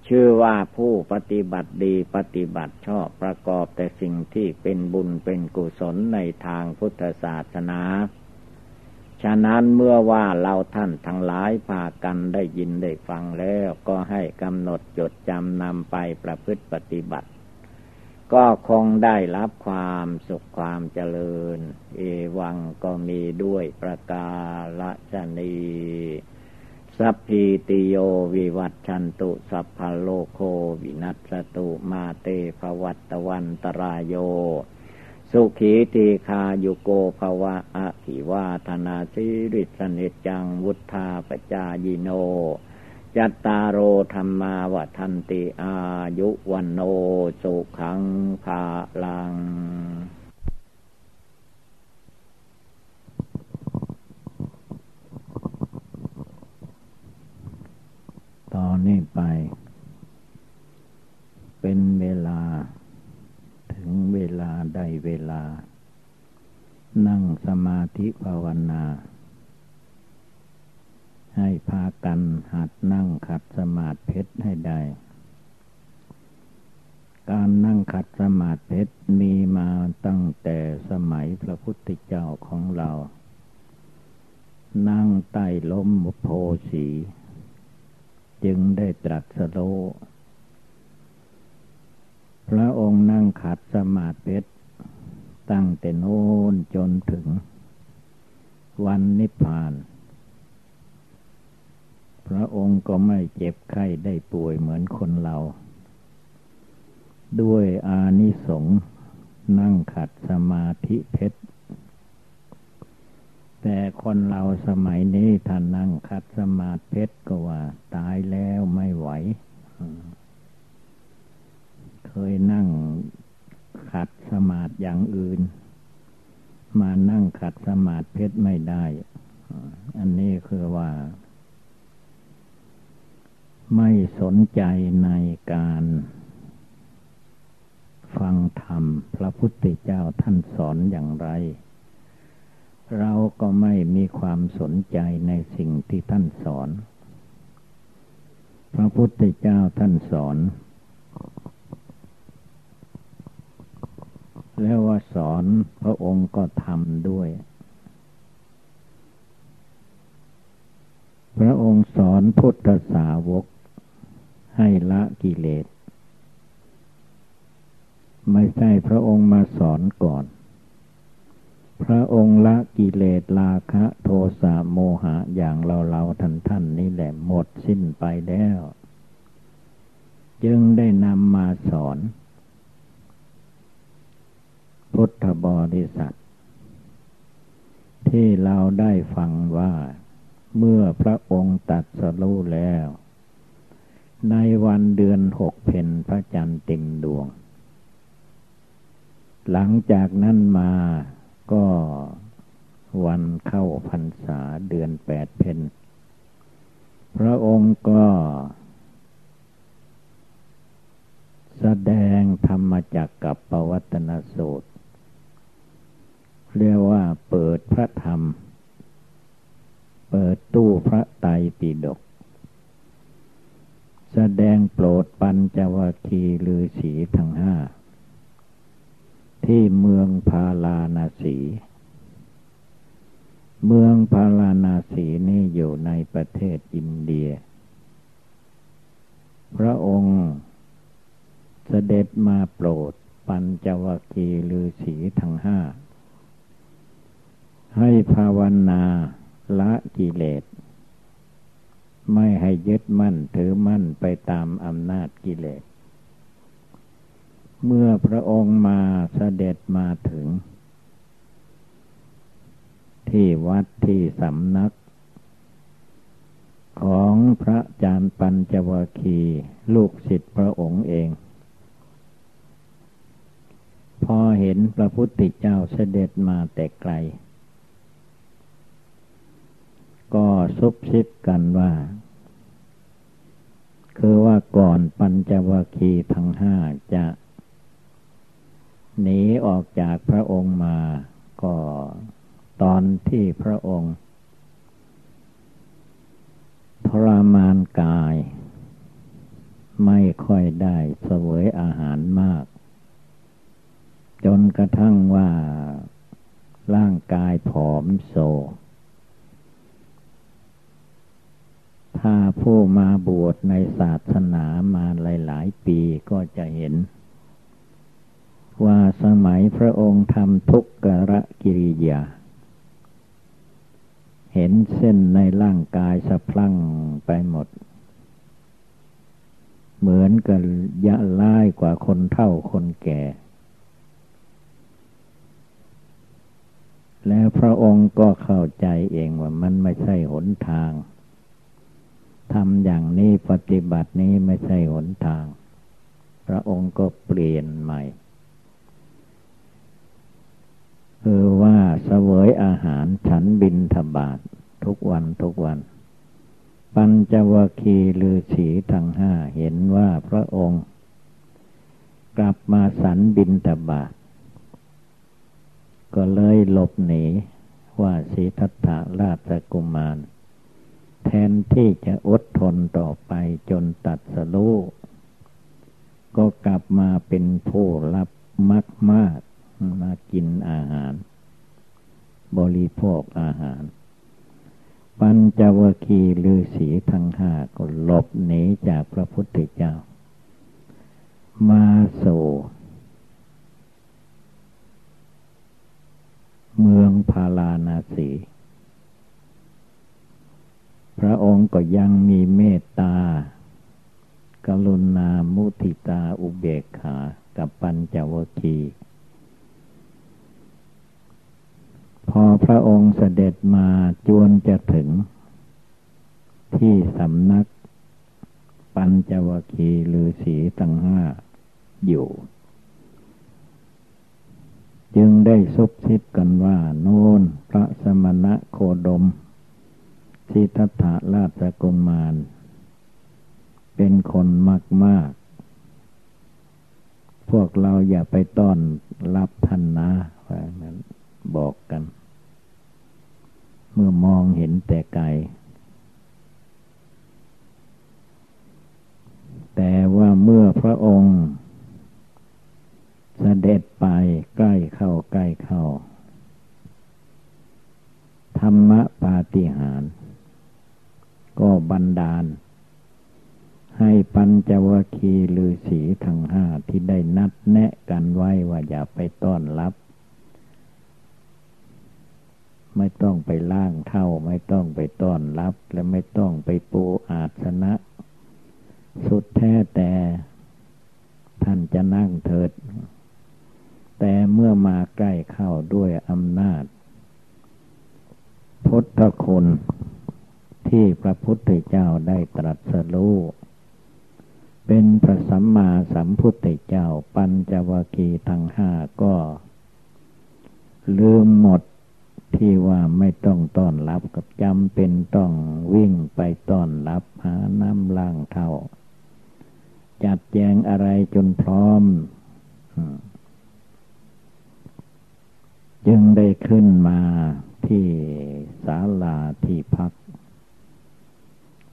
ชื่อว่าผู้ปฏิบัติดีปฏิบัติชอบประกอบแต่สิ่งที่เป็นบุญเป็นกุศลในทางพุทธศาสนา ฉะนั้นเมื่อว่าเราท่านทั้งหลายพากันได้ยินได้ฟังแล้วก็ให้กำหนดจดจำนำไปประพฤติปฏิบัติ ก็คงได้รับความสุขความเจริญ เอวังก็มีด้วยประกาศนีสัพพีติโยวิวัตชันตุสัพพโลโควินัสตุมาเตภวัตวันตรายโย สุขีตีคาโยโกภวะอะขิวาธนาสิริสนิจังวุธาปจายิโน จัตตารโอธรรมาวันติอายุวันโนสุขังภาลัง ตอนนี้ไป เป็นเวลา ถึงเวลาได้เวลา นั่งสมาธิภาวนา ให้พากันหัดนั่งขัดสมาธิเพชรให้ได้ การนั่งขัดสมาธิเพชรมีมาตั้งแต่สมัยพระพุทธเจ้าของเรา นั่งใต้ล้มโพสี จึงได้ตรัสโลพระองค์นั่งขัดสมาธิเพชรตั้งแต่โน้นจนถึง วันนิพพาน พระองค์ก็ไม่เจ็บไข้ได้ป่วยเหมือนคนเรา ด้วยอานิสงส์นั่งขัดสมาธิเพชร แต่คนเราสมัยนี้ท่านนั่งคัดสมาธิเพชรก็ว่า ตายแล้วไม่ไหว เคยนั่งขัดสมาธิอย่างอื่น มานั่งขัดสมาธิเพชรไม่ได้ อันนี้คือว่า ไม่สนใจในการฟังธรรม พระพุทธเจ้าท่านสอนอย่างไร เราก็ไม่มีความสนใจในสิ่งที่ท่านสอน พระพุทธเจ้าท่านสอน แล้วว่าสอนพระองค์ก็ทำด้วย พระองค์สอนพุทธสาวก ให้ละกิเลส ไม่ใช่พระองค์มาสอนก่อน พระองค์ละกิเลสราคะโทสะโมหะอย่างเราเราท่านท่านนี่แหละหมดสิ้นไปแล้ว จึงได้นำมาสอน พุทธบริษัท ที่เราได้ฟังว่า เมื่อพระองค์ตัดสรู้แล้ว ในวันเดือนหกเพนพระจันทร์เต็มดวง หลังจากนั้นมาก็วันเข้าพรรษาเดือนแปดเพนพระองค์ก็ แสดงธรรมจักกับปวัตนสูตร เรียกว่าเปิดพระธรรม เปิดตู้พระไตรปิฎก แสดงโปรดปัญจวคีลือสีทั้งห้า ที่เมืองพาลานาสี เมืองพาลานาสีนี่อยู่ในประเทศอินเดีย พระองค์เสด็จมาโปรดปัญจวคีลือสีทั้งห้า ให้ภาวนาละกิเลส ไม่ให้ยึดมั่นถือมั่นไปตามอำนาจกิเลส เมื่อพระองค์มาเสด็จมาถึง ที่วัดที่สำนัก ของพระจารย์ปัญจวคีลูกศิษย์พระองค์เอง พอเห็นพระพุทธเจ้าเสด็จมาแต่ไกล ก็ซุบซิบกันว่า คือว่าก่อนปัญจวคีทั้งห้าจะหนีออกจากพระองค์มาก็ตอนที่พระองค์ ทรมานกาย ไม่ค่อยได้เสวยอาหารมาก จนกระทั่งว่าร่างกายผอมโซ ถ้าผู้มาบวชในศาสนามาหลาย ๆ ปีก็จะเห็น ว่าสมัยพระองค์ทำทุกกระกิริยา เห็นเส้นในร่างกายสะพลั่งไปหมด เหมือนกับยะล่ายกว่าคนเท่าคนแก่ แล้วพระองค์ก็เข้าใจเองว่ามันไม่ใช่หนทาง ทำอย่างนี้ปฏิบัตินี้ไม่ใช่หนทาง พระองค์ก็เปลี่ยนใหม่คือว่าเสวยอาหารฉันบินทบาททุกวันทุกวัน ปัญจวคีลือสีทั้งห้าเห็นว่าพระองค์ กลับมาสันบินทบาทก็เลยหลบหนีว่าสีทัตถาราชกุมาร แทนที่จะอดทนต่อไปจนตัดสลูก็กลับมาเป็นผู้รับมักมากมากินอาหาร บริโภคอาหาร ปัญจวคีฤาษีทั้งห้าก็หลบหนีจากพระพุทธเจ้า มาสู่เมืองพาลานาสี พระองค์ก็ยังมีเมตตา กรุณามุทิตาอุเบกขา กับปัญจวคีพอพระองค์เสด็จมาจวนจะถึง ที่สำนัก ปัญจวคีหรือสีตั้งห้าอยู่ จึงได้ซุบซิบกันว่า โน่นพระสมณะโคดม สิทธัตถะราชกุมาร เป็นคนมากมาก พวกเราอย่าไปต้อนรับท่านนะว่านั้นบอกกัน เมื่อมองเห็นแต่ไกลแต่ว่าเมื่อพระองค์ เสด็จไปใกล้เข้าใกล้เข้า ธรรมปาฏิหาร ก็บันดาล ให้ปัญจวคีฤาษีทั้งห้าที่ได้นัดแนะกันไว้ว่าอย่าไปต้อนรับ ไม่ต้องไปล่างเท่า ไม่ต้องไปต้อนรับ และไม่ต้องไปปูอาสนะ สุดแท้แต่ท่านจะนั่งเถิด แต่เมื่อมาใกล้เข้าด้วยอำนาจพุทธคุณ ที่พระพุทธเจ้าได้ตรัสรู้เป็นพระสัมมาสัมพุทธเจ้าปัญจวคีทั้งห้าก็ ลืมหมดที่ว่าไม่ต้องต้อนรับกับจำเป็นต้องวิ่งไปต้อนรับหาน้ำล้างเท่า จัดแจงอะไรจนพร้อม จึงได้ขึ้นมาที่ศาลาที่พัก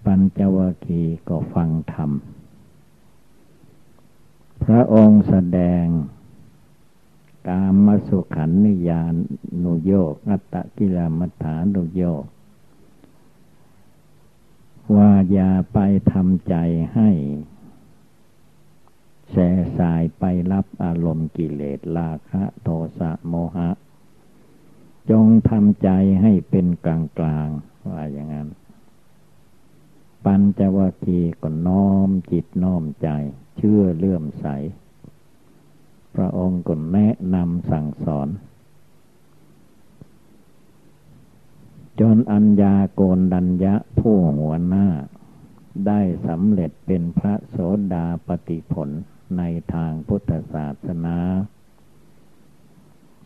ปัญจวคีก็ฟังธรรม พระองค์แสดง กามมสุขันนิยานุโยกอัตตกิลมัฏฐานุโยกว่าอย่าไปทำใจให้แสสายไปรับอารมณ์กิเลสราคะโทสะโมหะ จงทำใจให้เป็นกลางกลางว่าอย่างนั้น ปัญจวัคคีย์ก็น้อมจิตน้อมใจ เชื่อเลื่อมใส พระองค์ก็แนะนำสั่งสอน จนอัญญาโกนดัญญะผู้หัวหน้า ได้สำเร็จเป็นพระโสดาปติผลในทางพุทธศาสนา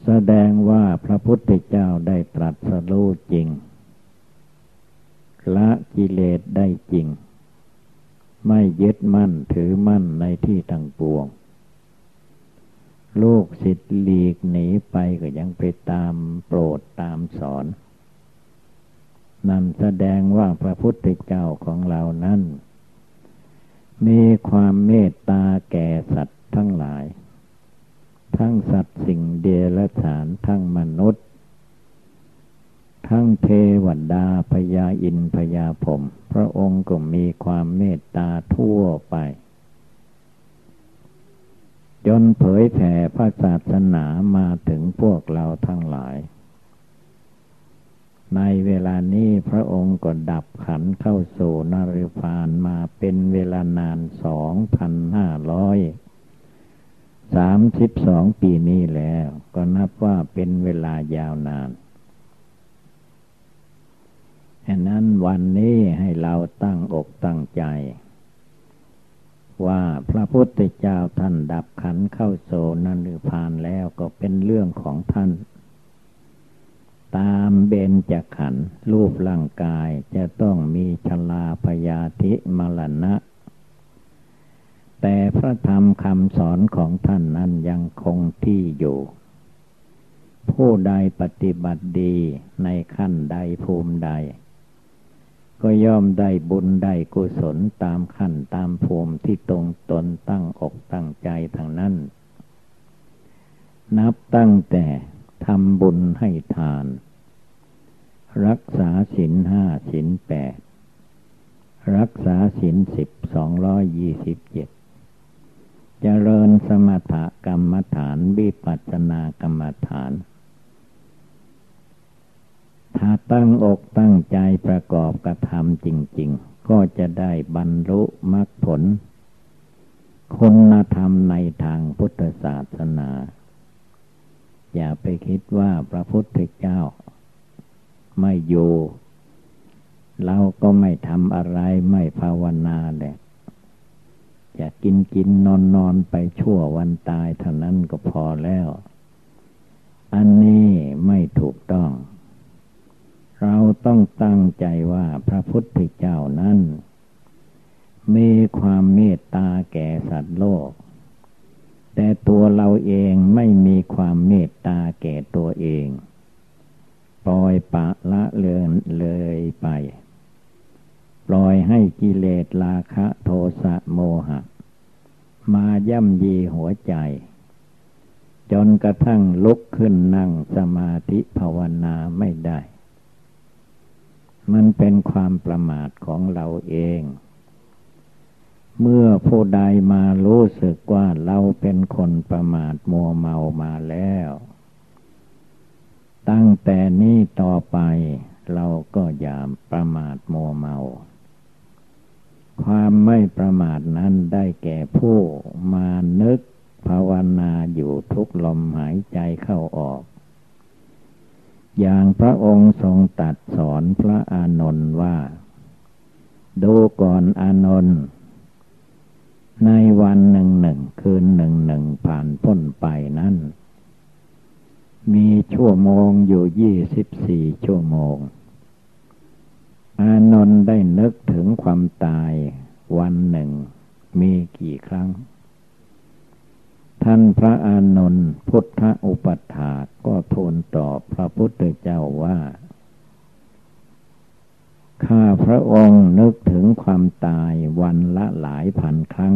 แสดงว่าพระพุทธเจ้าได้ตรัสรู้จริง ละกิเลสได้จริง ไม่ยึดมั่นถือมั่นในที่ต่างปวง ลูกศิษย์หลีกหนีไปก็ยังไปตามโปรดตามสอนนั่นแสดงว่าพระพุทธเจ้าของเรานั้น มีความเมตตาแก่สัตว์ทั้งหลาย ทั้งสัตว์สิ่งเดรัจฉานทั้งมนุษย์ ทั้งเทวดาพญาอินพญาผม พระองค์ก็มีความเมตตาทั่วไป จนเผยแผ่พระศาสนามาถึงพวกเราทั้งหลาย ในเวลานี้พระองค์ก็ดับขันเข้าสู่นริพานมาเป็นเวลานานสองพันห้าร้อยสามสิบสองปีนี้แล้ว ก็นับว่าเป็นเวลายาวนาน ฉะนั้นวันนี้ให้เราตั้งอกตั้งใจ ว่าพระพุทธเจ้าท่านดับขันเข้าโซนันหรือผ่านแล้วก็เป็นเรื่องของท่าน ตามเบญจขันรูปร่างกายจะต้องมีชลาพยาธิมรณะ แต่พระธรรมคำสอนของท่านนั้นยังคงที่อยู่ผู้ใดปฏิบัติดีในขั้นใดภูมิใด ก็ย่อมได้บุญได้กุศลตามขั้นตามภูมิที่ตรงตนตั้งอกตั้งใจทางนั้น นับตั้งแต่ทำบุญให้ทาน รักษาศีลห้าศีลแปดรักษาศีลสิบสองร้อยยี่สิบเจ็ดเจริญสมถกรรมฐานวิปัสสนากรรมฐาน ถ้าตั้งอกตั้งใจประกอบกระทำจริง ๆ ก็จะได้บรรลุมรรคผล คุณธรรมในทางพุทธศาสนา อย่าไปคิดว่าพระพุทธเจ้า ไม่อยู่เราก็ไม่ทำอะไรไม่ภาวนาแหละจะกินกินนอนนอนไปชั่ววันตายเท่านั้นก็พอแล้ว อันนี้ไม่ถูกต้อง เราต้องตั้งใจว่าพระพุทธเจ้านั้น มีความเมตตาแก่สัตว์โลก แต่ตัวเราเองไม่มีความเมตตาแก่ตัวเอง ปล่อยปะละเลือนเลยไป ปล่อยให้กิเลสราคะโทสะโมหะ มาย่ำยีหัวใจจนกระทั่งลุกขึ้นนั่งสมาธิภาวนาไม่ได้ มันเป็นความประมาทของเราเอง เมื่อผู้ใดมารู้สึกว่าเราเป็นคนประมาทมัวเมามาแล้ว ตั้งแต่นี้ต่อไปเราก็อย่าประมาทโมเมา ความไม่ประมาทนั้นได้แก่ผู้มานึกภาวนาอยู่ทุกลมหายใจเข้าออก อย่างพระองค์ทรงตัดสอนพระอานนท์ว่า ดูก่อนอานนท์ในวันหนึ่งหนึ่งคืนหนึ่งหนึ่งผ่านพ้นไปนั้น มีชั่วโมงอยู่ยี่สิบสี่ชั่วโมง อานนท์ได้นึกถึงความตายวันหนึ่งมีกี่ครั้ง ท่านพระอานนท์พุทธอุปัฏฐาก็ทูลตอบพระพุทธเจ้าว่า ข้าพระองค์นึกถึงความตายวันละหลายพันครั้ง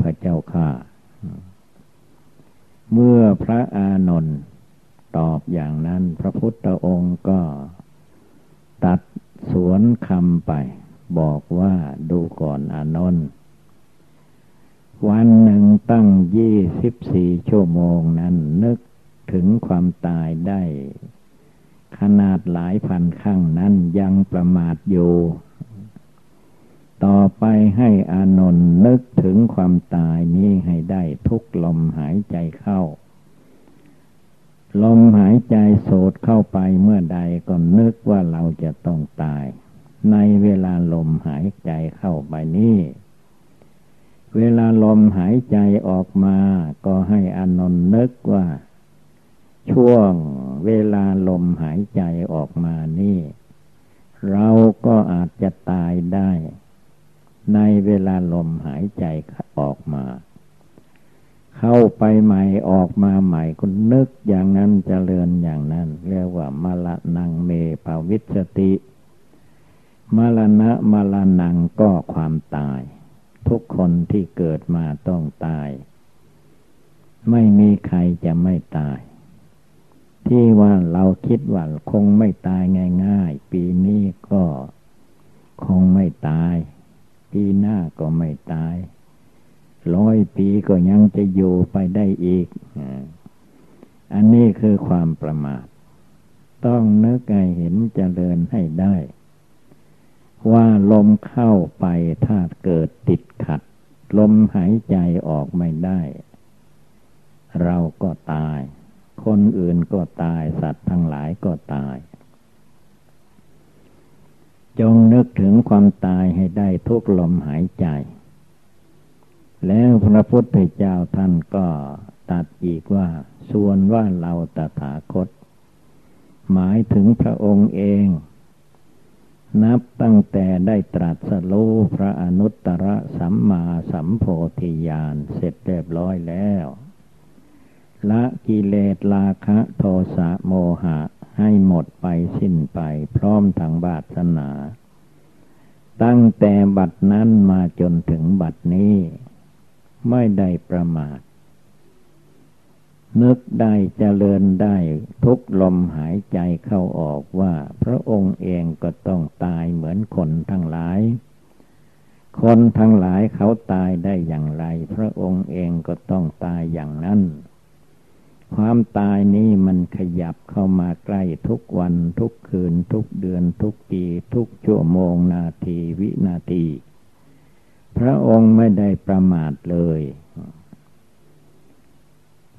พระเจ้าข้าเมื่อพระอานนท์ตอบอย่างนั้นพระพุทธองค์ก็ ตัดสวนคำไป บอกว่าดูก่อนอานนท์ วันหนึ่งตั้งยี่สิบสี่ชั่วโมงนั้น นึกถึงความตายได้ ขนาดหลายพันครั้งนั้นยังประมาทอยู่ ต่อไปให้อานนท์นึกถึงความตายนี้ให้ได้ทุกลมหายใจเข้า ลมหายใจโสดเข้าไปเมื่อใดก็นึกว่าเราจะต้องตาย ในเวลาลมหายใจเข้าไปนี้ เวลาลมหายใจออกมา ก็ให้อานนท์นึกว่า ช่วงเวลาลมหายใจออกมานี่ เราก็อาจจะตายได้ ในเวลาลมหายใจออกมา เข้าไปใหม่ออกมาใหม่คุณนึกอย่างนั้นจเจริญอย่างนั้น เรียกว่า มละนังเมภาวิสติมรณะมรนังก็ความตาย ทุกคนที่เกิดมาต้องตาย ไม่มีใครจะไม่ตาย ที่ว่าเราคิดว่าคงไม่ตายง่าย ๆ ปีนี้ก็คงไม่ตาย ปีหน้าก็ไม่ตาย ร้อยปีก็ยังจะอยู่ไปได้อีก อันนี้คือความประมาท ต้องนึกให้เห็นเจริญให้ได้ ว่าลมเข้าไปถ้าเกิดติดขัด ลมหายใจออกไม่ได้ เราก็ตาย คนอื่นก็ตาย สัตว์ทั้งหลายก็ตาย จงนึกถึงความตายให้ได้ทุกลมหายใจ แล้วพระพุทธเจ้าท่านก็ตัดอีกว่าส่วนว่าเราตถาคต หมายถึงพระองค์เอง นับตั้งแต่ได้ตรัสรู้พระอนุตตรสัมมาสัมโพธิญาณเสร็จเรียบร้อยแล้ว ละกิเลสราคะโทสะโมหะให้หมดไปสิ้นไปพร้อมทางบาสนา ตั้งแต่บัดนั้นมาจนถึงบัดนี้ ไม่ได้ประมาท นึกได้เจริญได้ทุกลมหายใจเข้าออกว่า พระองค์เองก็ต้องตายเหมือนคนทั้งหลาย คนทั้งหลายเขาตายได้อย่างไร พระองค์เองก็ต้องตายอย่างนั้น ความตายนี้มันขยับเข้ามาใกล้ทุกวันทุกคืนทุกเดือนทุกปีทุกชั่วโมงนาทีวินาที พระองค์ไม่ได้ประมาทเลย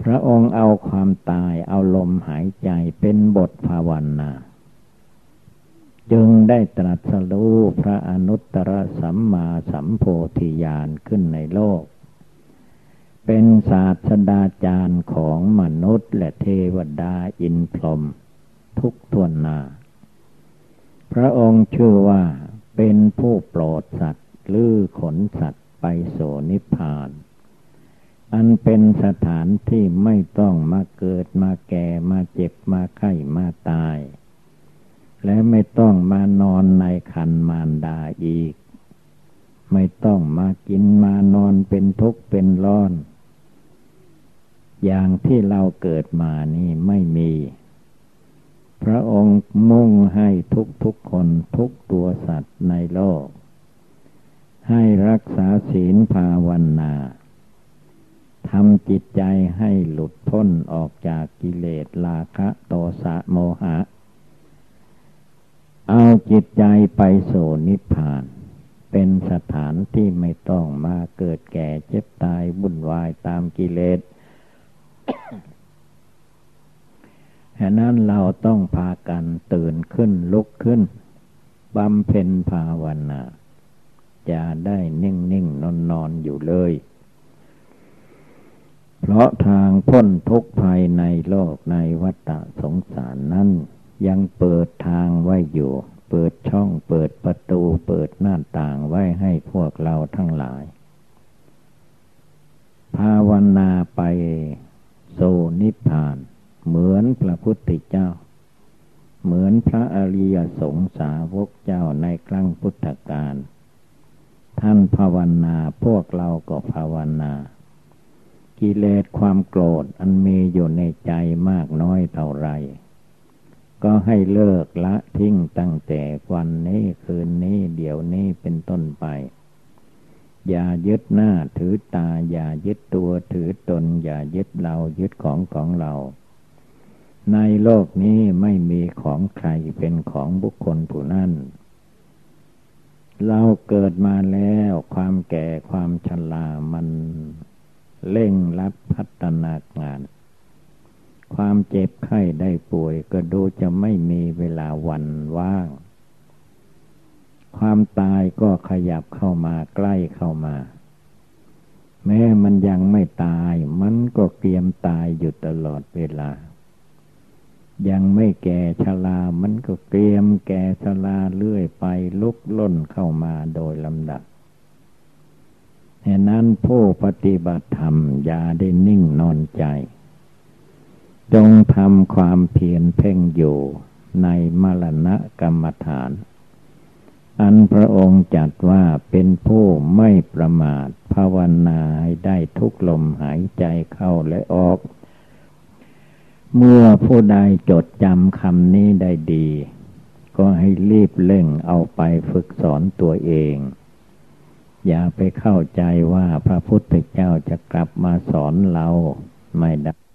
พระองค์เอาความตายเอาลมหายใจเป็นบทภาวนา จึงได้ตรัสรู้พระอนุตตรสัมมาสัมโพธิญาณขึ้นในโลก เป็นศาสดาจารย์ของมนุษย์และเทวดาอินพรหมทุกทวนนา พระองค์ชื่อว่าเป็นผู้โปรดสัตว์หรือขนสัตว์ไปโสนิพพาน อันเป็นสถานที่ไม่ต้องมาเกิดมาแก่มาเจ็บมาไข้มาตาย และไม่ต้องมานอนในคันมารดาอีก ไม่ต้องมากินมานอนเป็นทุกข์เป็นร้อน อย่างที่เราเกิดมานี่ไม่มี พระองค์มุ่งให้ทุกทุกคนทุกตัวสัตว์ในโลก ให้รักษาศีลภาวนา ทำจิตใจให้หลุดพ้นออกจากกิเลสราคะโทสะโมหะ เอาจิตใจไปสู่นิพพาน เป็นสถานที่ไม่ต้องมาเกิดแก่เจ็บตายบุ่นวายตามกิเลสฉะนั้นเราต้องพากันตื่นขึ้นลุกขึ้นบำเพ็ญภาวนาจะได้นิ่งนิ่งนอนนอนอยู่เลย เพราะทางพ้นทุกภัยในโลกในวัฏสงสารนั้น ยังเปิดทางไว้อยู่ เปิดช่องเปิดประตูเปิดหน้าต่างไว้ให้พวกเราทั้งหลาย ภาวนาไปโซนิพพาน เหมือนพระพุทธเจ้า เหมือนพระอริยสงสาวกเจ้าในครั้งพุทธกาลท่านภาวนาพวกเราก็ภาวนา กิเลสความโกรธอันมีอยู่ในใจมากน้อยเท่าไร ก็ให้เลิกละทิ้งตั้งแต่วันนี้คืนนี้เดี๋ยวนี้เป็นต้นไป อย่ายึดหน้าถือตา อย่ายึดตัวถือตน อย่ายึดเรายึดของของเรา ในโลกนี้ไม่มีของใครเป็นของบุคคลผู้นั้นเราเกิดมาแล้วความแก่ความชรามัน เร่งรัดพัฒนางาน ความเจ็บไข้ได้ป่วยก็ดูจะไม่มีเวลาวันว่าง ความตายก็ขยับเข้ามาใกล้เข้ามา แม้มันยังไม่ตาย มันก็เตรียมตายอยู่ตลอดเวลา ยังไม่แก่ชรามันก็เตรียมแก่ชราเรื่อยไปลุกล้นเข้ามาโดยลำดับ ฉะนั้นผู้ปฏิบัติธรรมอย่าได้นิ่งนอนใจ จงทำความเพียรเพ่งอยู่ในมรณะกรรมฐาน อันพระองค์จัดว่าเป็นผู้ไม่ประมาทภาวนาให้ได้ทุกลมหายใจเข้าและออก เมื่อผู้ใดจดจำคำนี้ได้ดี ก็ให้รีบเร่งเอาไปฝึกสอนตัวเอง อย่าไปเข้าใจว่าพระพุทธเจ้าจะกลับมาสอนเราไม่ได้